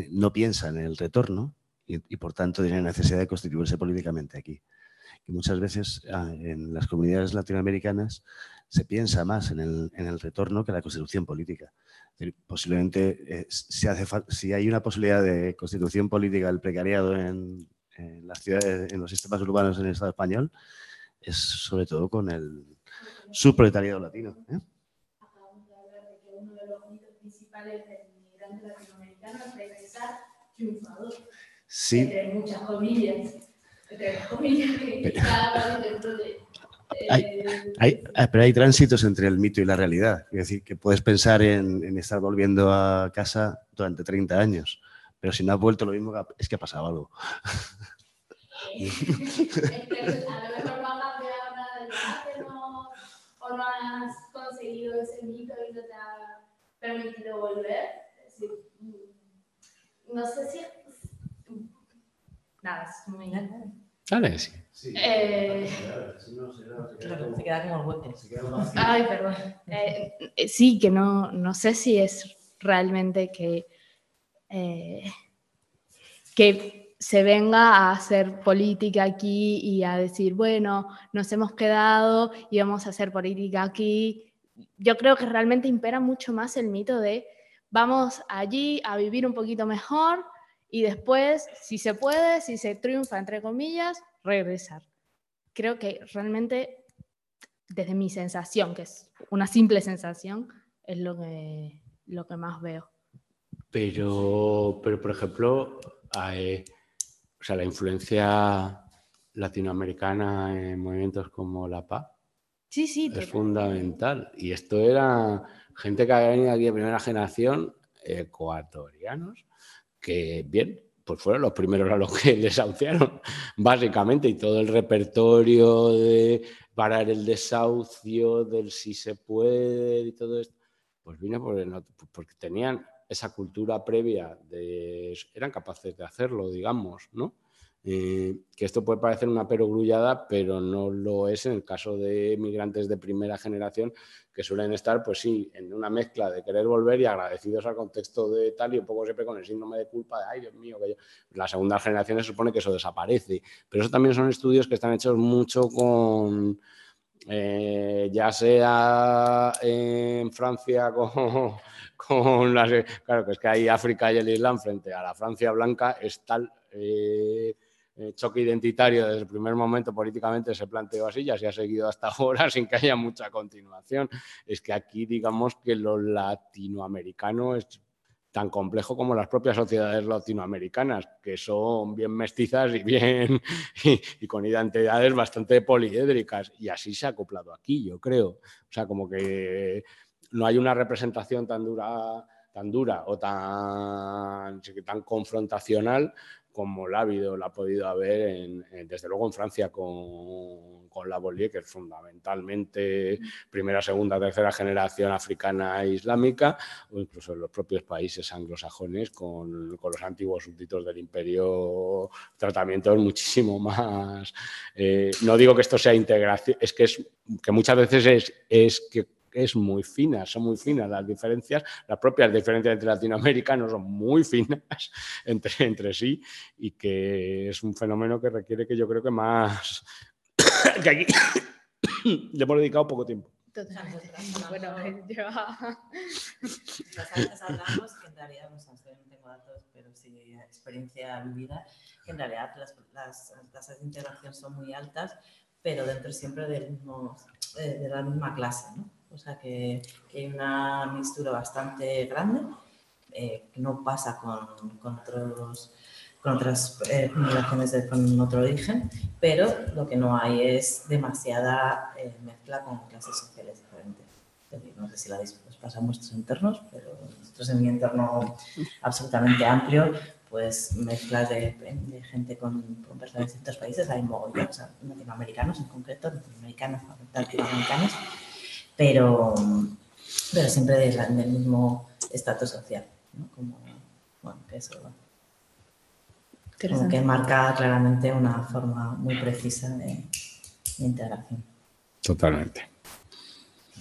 no piensa en el retorno y, y, por tanto tiene necesidad de constituirse políticamente aquí. Que muchas veces ah, en las comunidades latinoamericanas se piensa más en el, en el retorno que en la constitución política. Es decir, posiblemente, eh, si, hace si hay una posibilidad de constitución política del precariado en, en las ciudades, en los sistemas urbanos en el Estado español, es sobre todo con el subproletariado latino. ¿eh? Acabamos de hablar de que uno de los mitos principales del inmigrante latinoamericano es regresar triunfador. Sí, Entre muchas comillas. Entre las comillas que cada dentro de. Hay- hay, ah, pero hay tránsitos entre el mito y la realidad. Es decir, que puedes pensar en, en estar volviendo a casa durante 30 años, pero si no has vuelto lo mismo, es que ha pasado algo. es que a lo mejor mamá te habla de que no, o no has conseguido ese mito y no te ha permitido volver. No sé si. Nada, es muy. Dale, sí. Eh, Claro, se queda como el. Ay, perdón. [laughs] Eh, eh, sí, que no, no sé si es realmente que, eh, que se venga a hacer política aquí y a decir, bueno, nos hemos quedado y vamos a hacer política aquí. Yo creo que realmente impera mucho más el mito de vamos allí a vivir un poquito mejor y después, si se puede, si se triunfa, entre comillas, regresar. Creo que realmente desde mi sensación, que es una simple sensación, es lo que, lo que más veo. Pero, pero por ejemplo, hay- o sea, la influencia latinoamericana en movimientos como la PA Sí, sí, es fundamental. Y esto era gente que había venido aquí de primera generación, ecuatorianos, que bien, pues fueron los primeros a los que [laughs] desahuciaron, básicamente, y todo el repertorio de parar el desahucio, del si se puede y todo esto, pues vino not- porque tenían esa cultura previa, de, eran capaces de hacerlo, digamos, ¿no? Eh, que esto puede parecer una perogrullada, pero no lo es en el caso de migrantes de primera generación que suelen estar, pues sí, en una mezcla de querer volver y agradecidos al contexto de tal y un poco siempre con el síndrome de culpa de, ay, Dios mío, que yo... La segunda generación se supone que eso desaparece, pero eso también son estudios que están hechos mucho con, eh, ya sea en Francia [laughs] con, con las... Claro, que es que hay África y el Islam frente a la Francia blanca, es tal... eh, eh, choque identitario desde el primer momento políticamente se planteó así, ya se ha seguido hasta [laughs] ahora sin que haya mucha continuación. Es que aquí digamos que lo latinoamericano es tan complejo como las propias sociedades latinoamericanas, que son bien mestizas y bien [laughs] y, con identidades bastante poliédricas. Y así se ha acoplado aquí, yo creo. O sea, como que no hay una representación tan dura, tan dura o tan, tan confrontacional como la ha habido, la ha podido haber, en, en, desde luego en Francia con, con la Bollier, que es fundamentalmente primera, segunda, tercera generación africana e islámica, o incluso en los propios países anglosajones con, con los antiguos súbditos del imperio, tratamientos muchísimo más... Eh, no digo que esto sea integración, es que, es, que muchas veces es, es que es muy fina, son muy finas las diferencias, las propias diferencias entre latinoamericanos son muy finas [laughs] entre, entre sí y que es un fenómeno que requiere que yo creo que más, [coughs] que aquí, [coughs] le hemos dedicado poco tiempo. Totalmente. Bueno, [laughs] yo... [laughs] Las veces hablamos que en realidad, no sé, no tengo datos, pero sí experiencia vivida, que en realidad las, las tasas de integración son muy altas, pero dentro siempre del mismo, eh, de la misma clase, ¿no? O sea que, que hay una mixtura bastante grande, eh, que no pasa con, con otros con otras eh, con otro origen, pero lo que no hay es demasiada eh, mezcla con clases sociales diferentes. No sé si la os pasa en vuestros entornos, pero nosotros en mi entorno absolutamente amplio, pues mezclas de, de gente con, con, personas de distintos países, hay mogollón, o sea, latinoamericanos en concreto, latinoamericanos, latinoamericanos, pero, pero siempre del, del mismo estatus social, ¿no? Como, bueno, que eso como que marca claramente una forma muy precisa de, integración. Totalmente.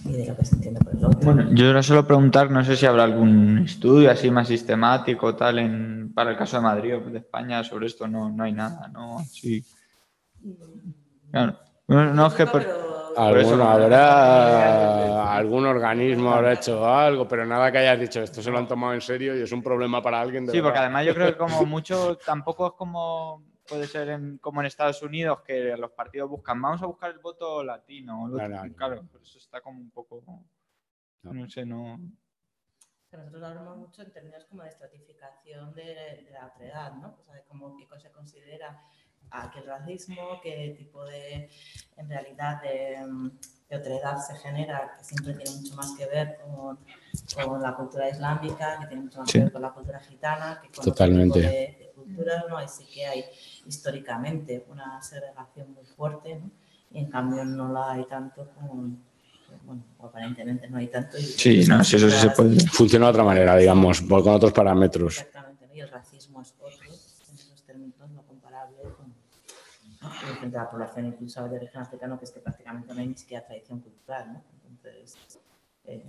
Y de lo que se entiende por el otro. Bueno, yo era solo preguntar, no sé si habrá algún estudio así más sistemático tal en, para el caso de Madrid o de España sobre esto, no, no hay nada, ¿no? Sí. Claro. No, no es que... Alguno habrá, algún organismo habrá hecho algo, pero nada que hayas dicho, esto se lo han tomado en serio y es un problema para alguien. sí, porque además yo creo que como [laughs] mucho, tampoco es como puede ser en, como en Estados Unidos, que los partidos buscan, vamos a buscar el voto latino. claro, por eso está como un poco, no, sé, no... Nosotros hablamos mucho en términos como de estratificación de, la otredad, ¿no? O sea, de cómo qué cosa se considera a qué racismo, qué tipo de, en realidad, de, de otredad se genera, que siempre tiene mucho más que ver con, con la cultura islámica, que tiene mucho más que ver con la cultura gitana, que con Totalmente. otro tipo de, de culturas, ¿no? Así que hay históricamente una segregación muy fuerte, ¿no? Y en cambio no la hay tanto con, bueno, aparentemente no hay tanto. Y sí, no, si eso sí se puede. Funciona de otra manera, digamos, con otros parámetros. Exactamente, ¿no? y el racismo es otro, en esos términos no comparable frente a la población incluso de origen africano, que es que prácticamente no hay ni siquiera tradición cultural, ¿no? Entonces, eh,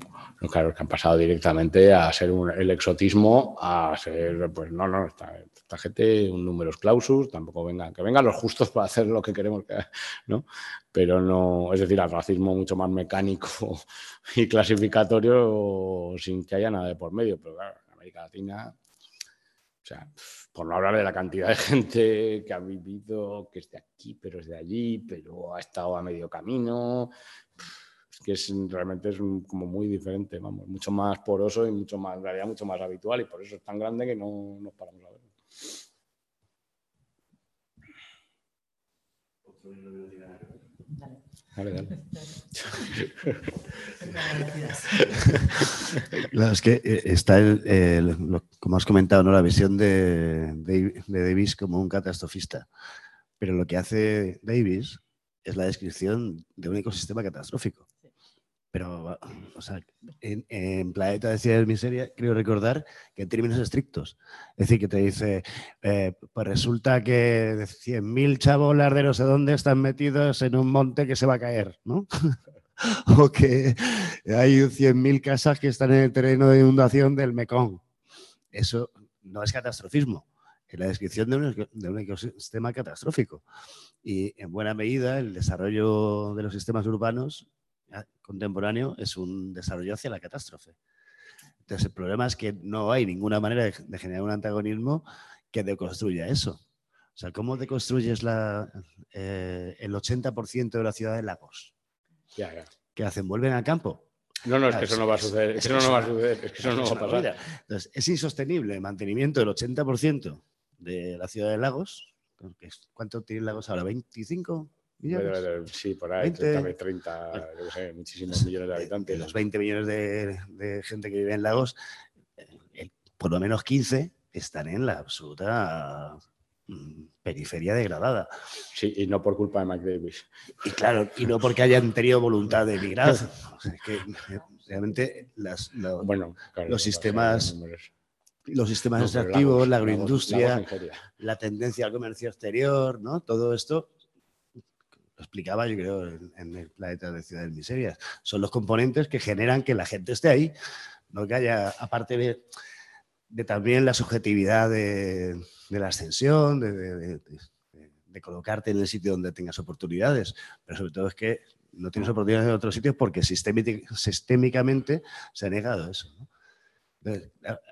claro, que han pasado directamente a ser un, el exotismo, a ser, pues no, no, esta, esta, gente, un números clausus, tampoco vengan, que vengan los justos para hacer lo que queremos, que, ¿no? Pero no, es decir, al racismo mucho más mecánico y clasificatorio sin que haya nada de por medio, pero claro, en América Latina, o sea, por no hablar de la cantidad de [laughs] gente que ha vivido, que es de aquí, pero es de allí, pero ha estado a medio camino, es que es, realmente es como muy diferente, vamos, mucho más poroso y mucho más, en realidad mucho más habitual y por eso es tan grande que no nos paramos a verlo. Dale, dale. Claro, es que eh, está, el, el, lo, como has comentado, ¿no? la visión de, de, de, Davis como un catastrofista. Pero lo que hace Davis es la descripción de un ecosistema catastrófico. Pero, o sea, en, en Planeta de Ciudades Miseria, creo recordar que en términos estrictos. Es decir, que te dice, eh, pues resulta que 100.000 chabolas de no sé dónde están metidos en un monte que se va a caer, ¿no? [laughs] o que hay 100.000 casas que están en el terreno de inundación del Mekong. Eso no es catastrofismo, es la descripción de un, de un ecosistema catastrófico. Y en buena medida el desarrollo de los sistemas urbanos contemporáneo es un desarrollo hacia la catástrofe. Entonces, el problema es que no hay ninguna manera de, de generar un antagonismo que deconstruya eso. O sea, ¿cómo deconstruyes la, eh, el 80% de la ciudad de Lagos? Ya, ya. ¿Qué hacen? ¿Vuelven al campo? No, no, es que eso no va a suceder. Es que eso no va a suceder. Es que eso no va a pasar. Entonces, es insostenible el mantenimiento del 80% de la ciudad de Lagos. ¿Cuánto tiene Lagos ahora? ¿25? Millones? Sí, por ahí, 20, 30, 30 yo sé, muchísimos millones de habitantes. De los 20 millones de, de gente que vive en Lagos, eh, por lo menos 15 están en la absoluta mm, periferia degradada. Sí, y no por culpa de Mike Davis. Y claro, y no porque hayan tenido voluntad de emigrar. [laughs] O sea, es que realmente las, lo, bueno, claro, los sistemas los sistemas extractivos, la agroindustria, la tendencia al comercio exterior, ¿no? Todo esto lo explicaba yo creo en, en, el planeta de ciudades miserias. Son los componentes que generan que la gente esté ahí, no que haya, aparte de, de también la subjetividad de, de la ascensión, de, de, colocarte en el sitio donde tengas oportunidades, pero sobre todo es que no tienes oportunidades en otros sitios porque sistémicamente se ha negado eso.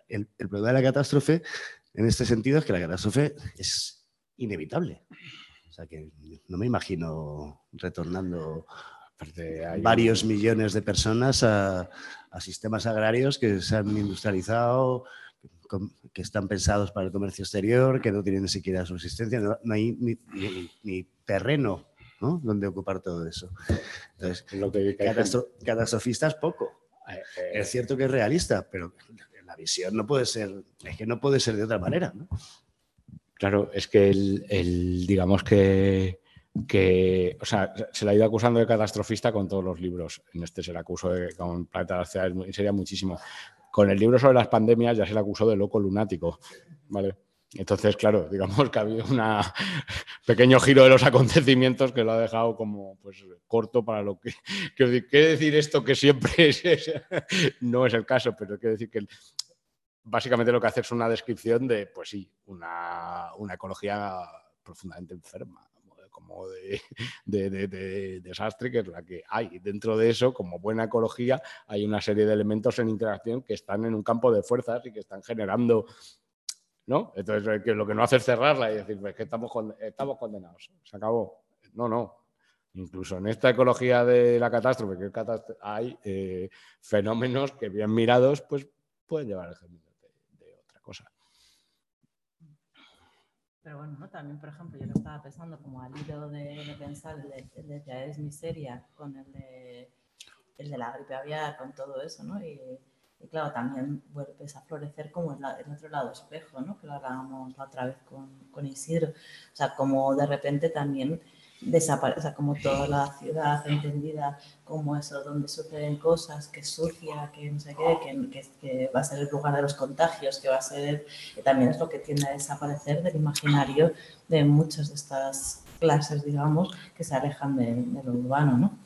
El, problema de la catástrofe en este sentido es que la catástrofe es inevitable. O sea que no me imagino retornando varios millones de personas a, sistemas agrarios que se han industrializado, que están pensados para el comercio exterior, que no tienen ni siquiera subsistencia, no, hay ni, terreno donde ocupar todo eso. Entonces, Lo que catastrofista es poco. Eh, eh, es cierto que es realista, pero la visión no puede ser, es que no puede ser de otra manera. Claro, es que el, digamos que, o sea, se le ha ido acusando de catastrofista con todos los libros. En este se le acusó de, con Planeta de las sería muchísimo. Con el libro sobre las pandemias ya se le acusó de loco lunático, ¿vale? Entonces, claro, [laughs] digamos que ha habido un pequeño giro de los acontecimientos que lo ha dejado como pues, corto para lo que... [laughs] Quiero decir esto que siempre [laughs] no es el caso, pero quiero decir que básicamente lo que hace es una descripción de, pues sí, una, ecología profundamente enferma como de, de, desastre, que es la que hay. Dentro de eso, como buena ecología, hay una serie de elementos en interacción que están en un campo de fuerzas y que están generando ¿no? Entonces, que lo que no hace es cerrarla y decir, pues, que estamos, estamos condenados, se acabó. No, no. Incluso en esta ecología de la catástrofe, que hay eh, fenómenos que bien mirados, pues pueden llevar el germen cosa. Pero bueno, también, por ejemplo, yo lo estaba pensando como al hilo de, pensar el de, ya es miseria con el de, el de la gripe aviar, con todo eso, ¿no? Y, y claro, también vuelves a florecer como el, el otro lado espejo, ¿no? Que lo hablábamos la otra vez con, con, Isidro. O sea, como de repente también desaparece, o sea, como toda la ciudad entendida como eso, donde suceden cosas, que sucia, que no sé qué, que, que, va a ser el lugar de los contagios, que va a ser, que también es lo que tiende a desaparecer del imaginario de muchas de estas clases, digamos, que se alejan de lo urbano, ¿no?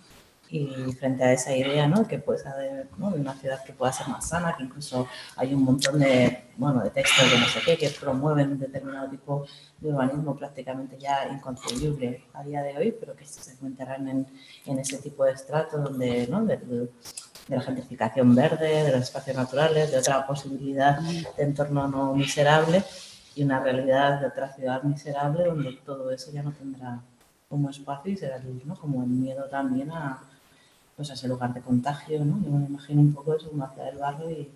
Y frente a esa idea ¿no? que puede haber ¿no? de una ciudad que pueda ser más sana, que incluso hay un montón de, bueno, de textos de no sé qué que promueven un determinado tipo de urbanismo prácticamente ya inconcebible a día de hoy, pero que se encontrarán en, en ese tipo de estrato donde, ¿no? de, de, la gentrificación verde, de los espacios naturales, de otra posibilidad de entorno no miserable y una realidad de otra ciudad miserable donde todo eso ya no tendrá como espacio y será ¿no? como el miedo también a, pues ese lugar de contagio, ¿no? Yo me imagino un poco eso, una ciudad del barrio y,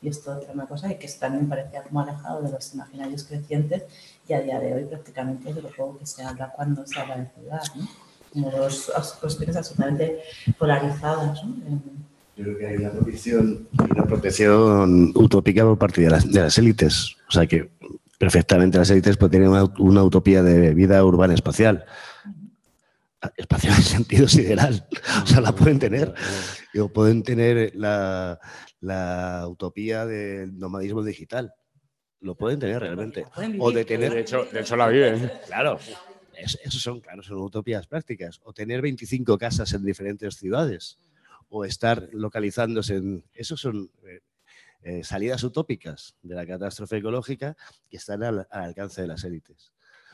y otra cosa y que también parecía como alejado de los imaginarios crecientes y a día de hoy prácticamente de lo poco que se habla cuando se habla de ciudad, ¿no? Como dos cuestiones absolutamente polarizadas, ¿no? Yo creo que hay una protección, una protección utópica por parte de las, de las élites. O sea que perfectamente las élites pueden tener una, una utopía de vida urbana espacial espacial en sentido sideral. O sea, la pueden tener. O pueden tener la, utopía del nomadismo digital. Lo pueden tener realmente. O de tener. De hecho, de hecho la viven. Claro. Esos son, claro, son utopías prácticas. O tener 25 casas en diferentes ciudades. O estar localizándose en. Esos son eh, eh, salidas utópicas de la catástrofe ecológica que están al alcance de las élites.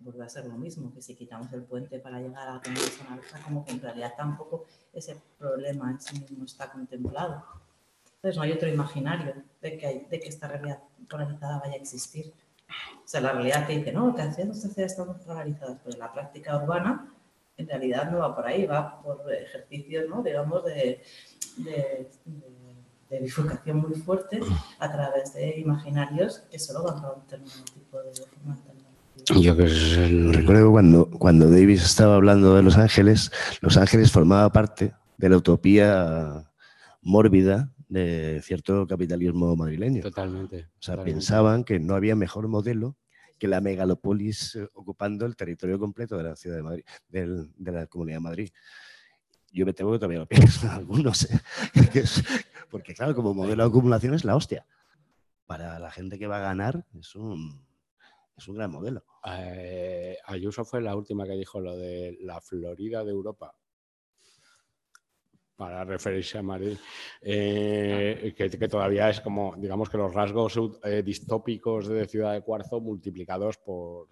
vuelve a ser lo mismo, que si quitamos el puente para llegar a tener zona como que en realidad tampoco ese problema en sí mismo está contemplado. Entonces no hay otro imaginario de que, hay, de que esta realidad polarizada vaya a existir. O sea, la realidad te dice, no, que haciendo ciudades estamos polarizadas, pero la práctica urbana en realidad no va por ahí, va por ejercicios, ¿no? digamos, de, de, de, bifurcación muy fuerte a través de imaginarios que solo van a un determinado tipo de forma yo que Recuerdo cuando, cuando Davis estaba hablando de Los Ángeles, Los Ángeles formaba parte de la utopía mórbida de cierto capitalismo madrileño. Totalmente. O sea, pensaban que no había mejor modelo que la megalópolis eh, ocupando el territorio completo de la ciudad de Madrid, de la Comunidad de Madrid. Yo me temo que todavía lo piensan [laughs] algunos, ¿eh? [laughs] porque claro, como modelo de acumulación es la hostia. para la gente que va a ganar es un, es un gran modelo. Eh, Ayuso fue la última que dijo lo de la Florida de Europa para referirse a Madrid, eh, que, todavía es como, digamos que los rasgos eh, distópicos de Ciudad de Cuarzo multiplicados por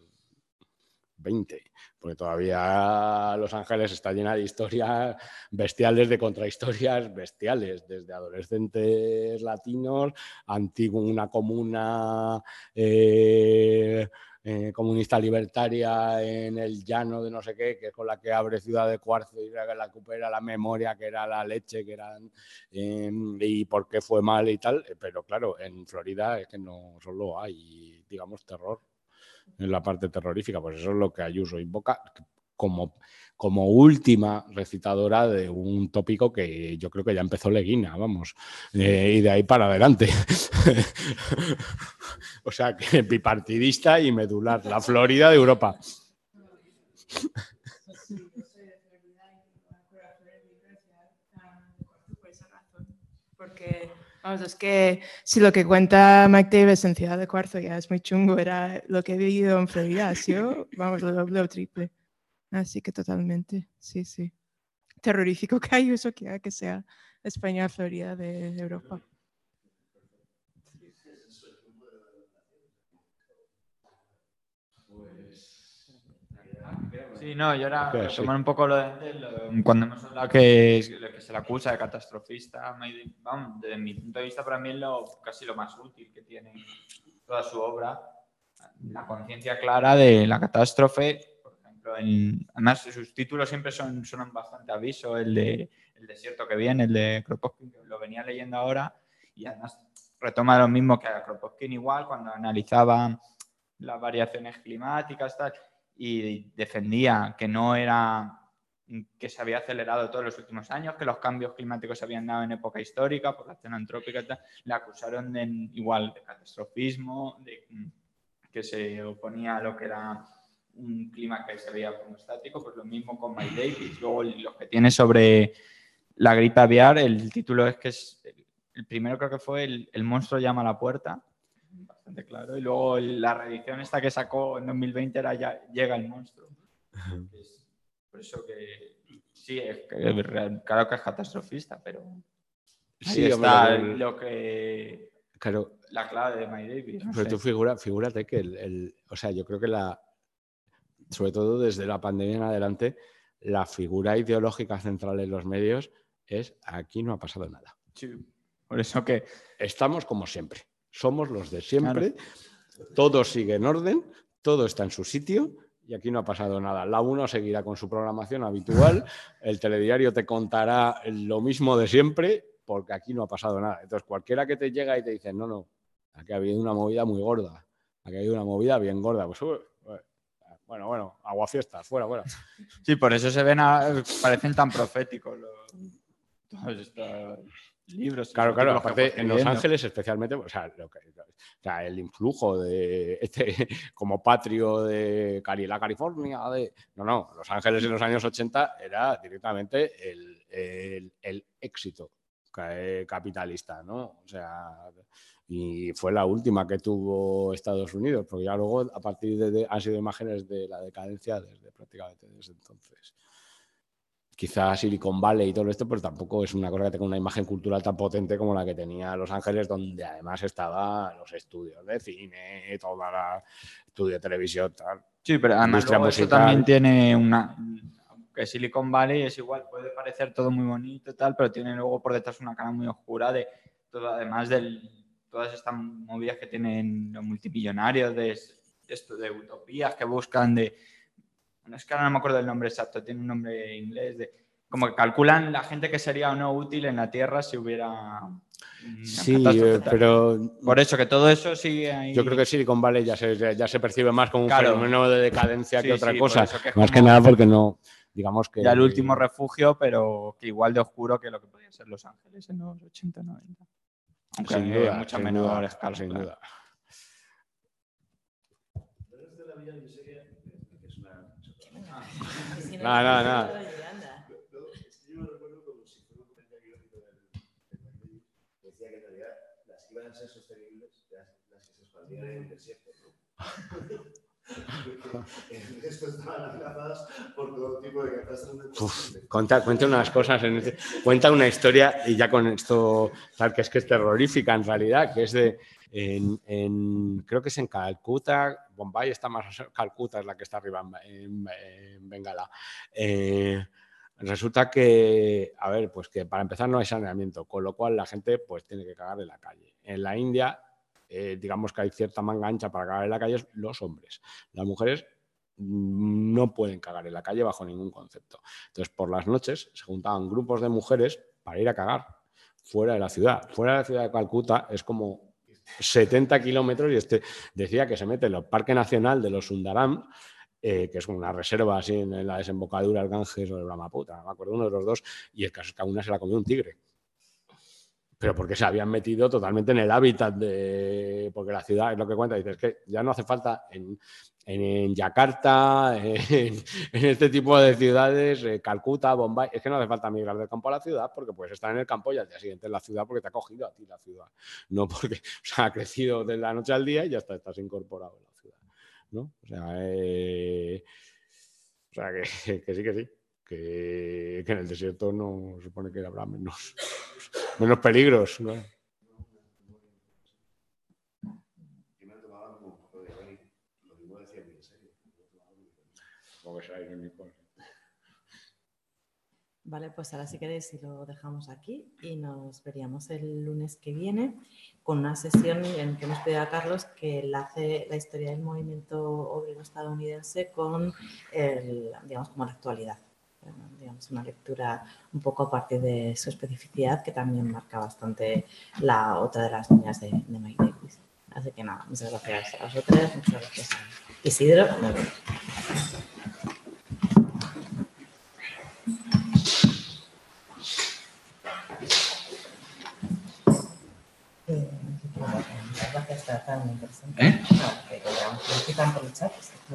20, porque todavía Los Ángeles está llena de historias bestiales, de contrahistorias bestiales, desde adolescentes latinos, antiguo, una comuna eh, eh, comunista libertaria en el llano de no sé qué, que es con la que abre Ciudad de Cuarzo y la que era la memoria, que era la leche, que eran em, y por qué fue mal y tal. Pero claro, en Florida es que no solo hay, digamos, terror en la parte terrorífica, pues eso es lo que Ayuso invoca como, como última recitadora de un tópico que yo creo que ya empezó Leguina, vamos, eh, y de ahí para adelante. [laughs] o sea, que bipartidista y medular, la Florida de Europa. Vamos, es que si lo que cuenta Mike Davis en Ciudad de Cuarzo ya es muy chungo, era lo que he vivido en Florida, ¿sí? vamos, lo doble o triple. Así que totalmente, sí, sí. Terrorífico que hay eso que, que sea España, Florida de Europa. Sí, no, yo ahora tomar un poco lo de cuando hemos hablado que, que se le acusa de catastrofista, vamos, desde mi punto de vista, para mí es lo, casi lo más útil que tiene toda su obra, la conciencia clara de la catástrofe. Por ejemplo, además sus títulos siempre son, son bastante aviso, el de El desierto que viene, el de Kropotkin, que lo venía leyendo ahora, y además retoma lo mismo que a Kropotkin igual, cuando analizaba las variaciones climáticas, tal y defendía que no era que se había acelerado todos los últimos años, que los cambios climáticos se habían dado en época histórica por la acción antrópica, le acusaron de igual de catastrofismo, de que se oponía a lo que era un clima que se veía como estático, pues lo mismo con Mike Davis. Luego lo que tiene sobre la gripe aviar, el título es que es el primero creo que fue el, el monstruo llama a la puerta, claro. Y luego la reedición esta que sacó en 2020 era ya Llega el monstruo. por eso que sí, es claro que es catastrofista, pero sí está lo que... Claro. La clave de My Davis. pero tú figura, figúrate que el, O sea, yo creo que la... Sobre todo desde la pandemia en adelante, la figura ideológica central en los medios es aquí no ha pasado nada. Sí, por eso que... Estamos como siempre somos los de siempre, todo sigue en orden, todo está en su sitio y aquí no ha pasado nada. La 1 seguirá con su programación habitual, [laughs] el telediario te contará lo mismo de siempre porque aquí no ha pasado nada. Entonces, cualquiera que te llega y te dice, no, no, aquí ha habido una movida muy gorda, aquí ha habido una movida bien gorda, pues bueno, bueno, agua fiesta, fuera, fuera. Sí, por eso se ven, parecen tan proféticos todos estos libros. Claro, claro, aparte en Los Ángeles especialmente, o sea, el influjo de [laughs] este como patrio de la California, de... No, no, Los Ángeles en los años 80 era directamente el, el, éxito capitalista, ¿no? O sea, y fue la última que tuvo Estados Unidos, porque ya luego a partir de, han sido imágenes de la decadencia desde prácticamente desde entonces quizás Silicon Valley y todo esto, pero tampoco es una cosa que tenga una imagen cultural tan potente como la que tenía Los Ángeles, donde además estaban los estudios de cine, toda la estudio de televisión, tal. Sí, pero además eso también tiene una que Silicon Valley es igual, puede parecer todo muy bonito y tal, pero tiene luego por detrás una cara muy oscura de todo, además de todas estas movidas que tienen los multimillonarios de esto de utopías que buscan de no es que ahora no me acuerdo del nombre exacto, tiene un nombre inglés, de, como que calculan la gente que sería o no útil en la Tierra si hubiera... Sí, eh, pero... Por eso, que todo eso sigue ahí... Yo creo que Silicon Valley ya se, ya se percibe más como un fenómeno de decadencia que otra cosa. más que nada porque no... Digamos que... Ya el último refugio, pero que igual de oscuro que lo que podían ser Los Ángeles en los 80, 90. Aunque sin duda, mucha menor escala. Sin duda. No, no, no. Yo recuerdo como si fuera un comentario del decía que en realidad las que iban a ser sostenibles cuenta, cuenta, unas cosas, en este, cuenta una historia y ya con esto, tal que es que es terrorífica en realidad, que es de, en, creo que es en Calcuta, Bombay está más, [laughs] Calcuta es la que está arriba en, Bengala. Eh, resulta que, a ver, pues que para empezar no hay saneamiento, con lo cual la gente pues tiene que cagar en la calle. En la India, eh, digamos que hay cierta manga ancha para cagar en la calle los hombres. Las mujeres no pueden cagar en la calle bajo ningún concepto. Entonces, por las noches se juntaban grupos de mujeres para ir a cagar fuera de la ciudad. Fuera de la ciudad de Calcuta es como 70 kilómetros y este decía que se mete en el Parque Nacional de los Sundaram, eh, que es una reserva así en la desembocadura del Ganges o del Brahmaputra, me acuerdo uno de los dos, y el caso es que a una se la comió un tigre. Pero porque se habían metido totalmente en el hábitat de. Porque la ciudad es lo que cuenta, dices que ya no hace falta en, en, Yakarta, [laughs] en, este tipo de ciudades, eh, Calcuta, Bombay, es que no hace falta migrar del campo a la ciudad porque puedes estar en el campo y al día siguiente en la ciudad porque te ha cogido a ti la ciudad. No porque [laughs] o ha crecido de la noche al día y ya está, estás incorporado en la ciudad. ¿no? O sea, eh, o sea que, [laughs] sí, que sí. Que, en el desierto no supone que habrá menos, [laughs] menos peligros. ¿no? Vale, pues ahora si queréis lo dejamos aquí y nos veríamos el lunes que viene con una sesión en que hemos pedido a Carlos que enlace la historia del movimiento obrero estadounidense con el, digamos, como la actualidad. Digamos, una lectura un poco a partir de su especificidad que también marca bastante la otra de las líneas de, de Mike Davis. Así que nada, muchas gracias a vosotros, muchas gracias a Isidro. Gracias, está tan interesante. ¿Eh? No, que, que, que, que, que,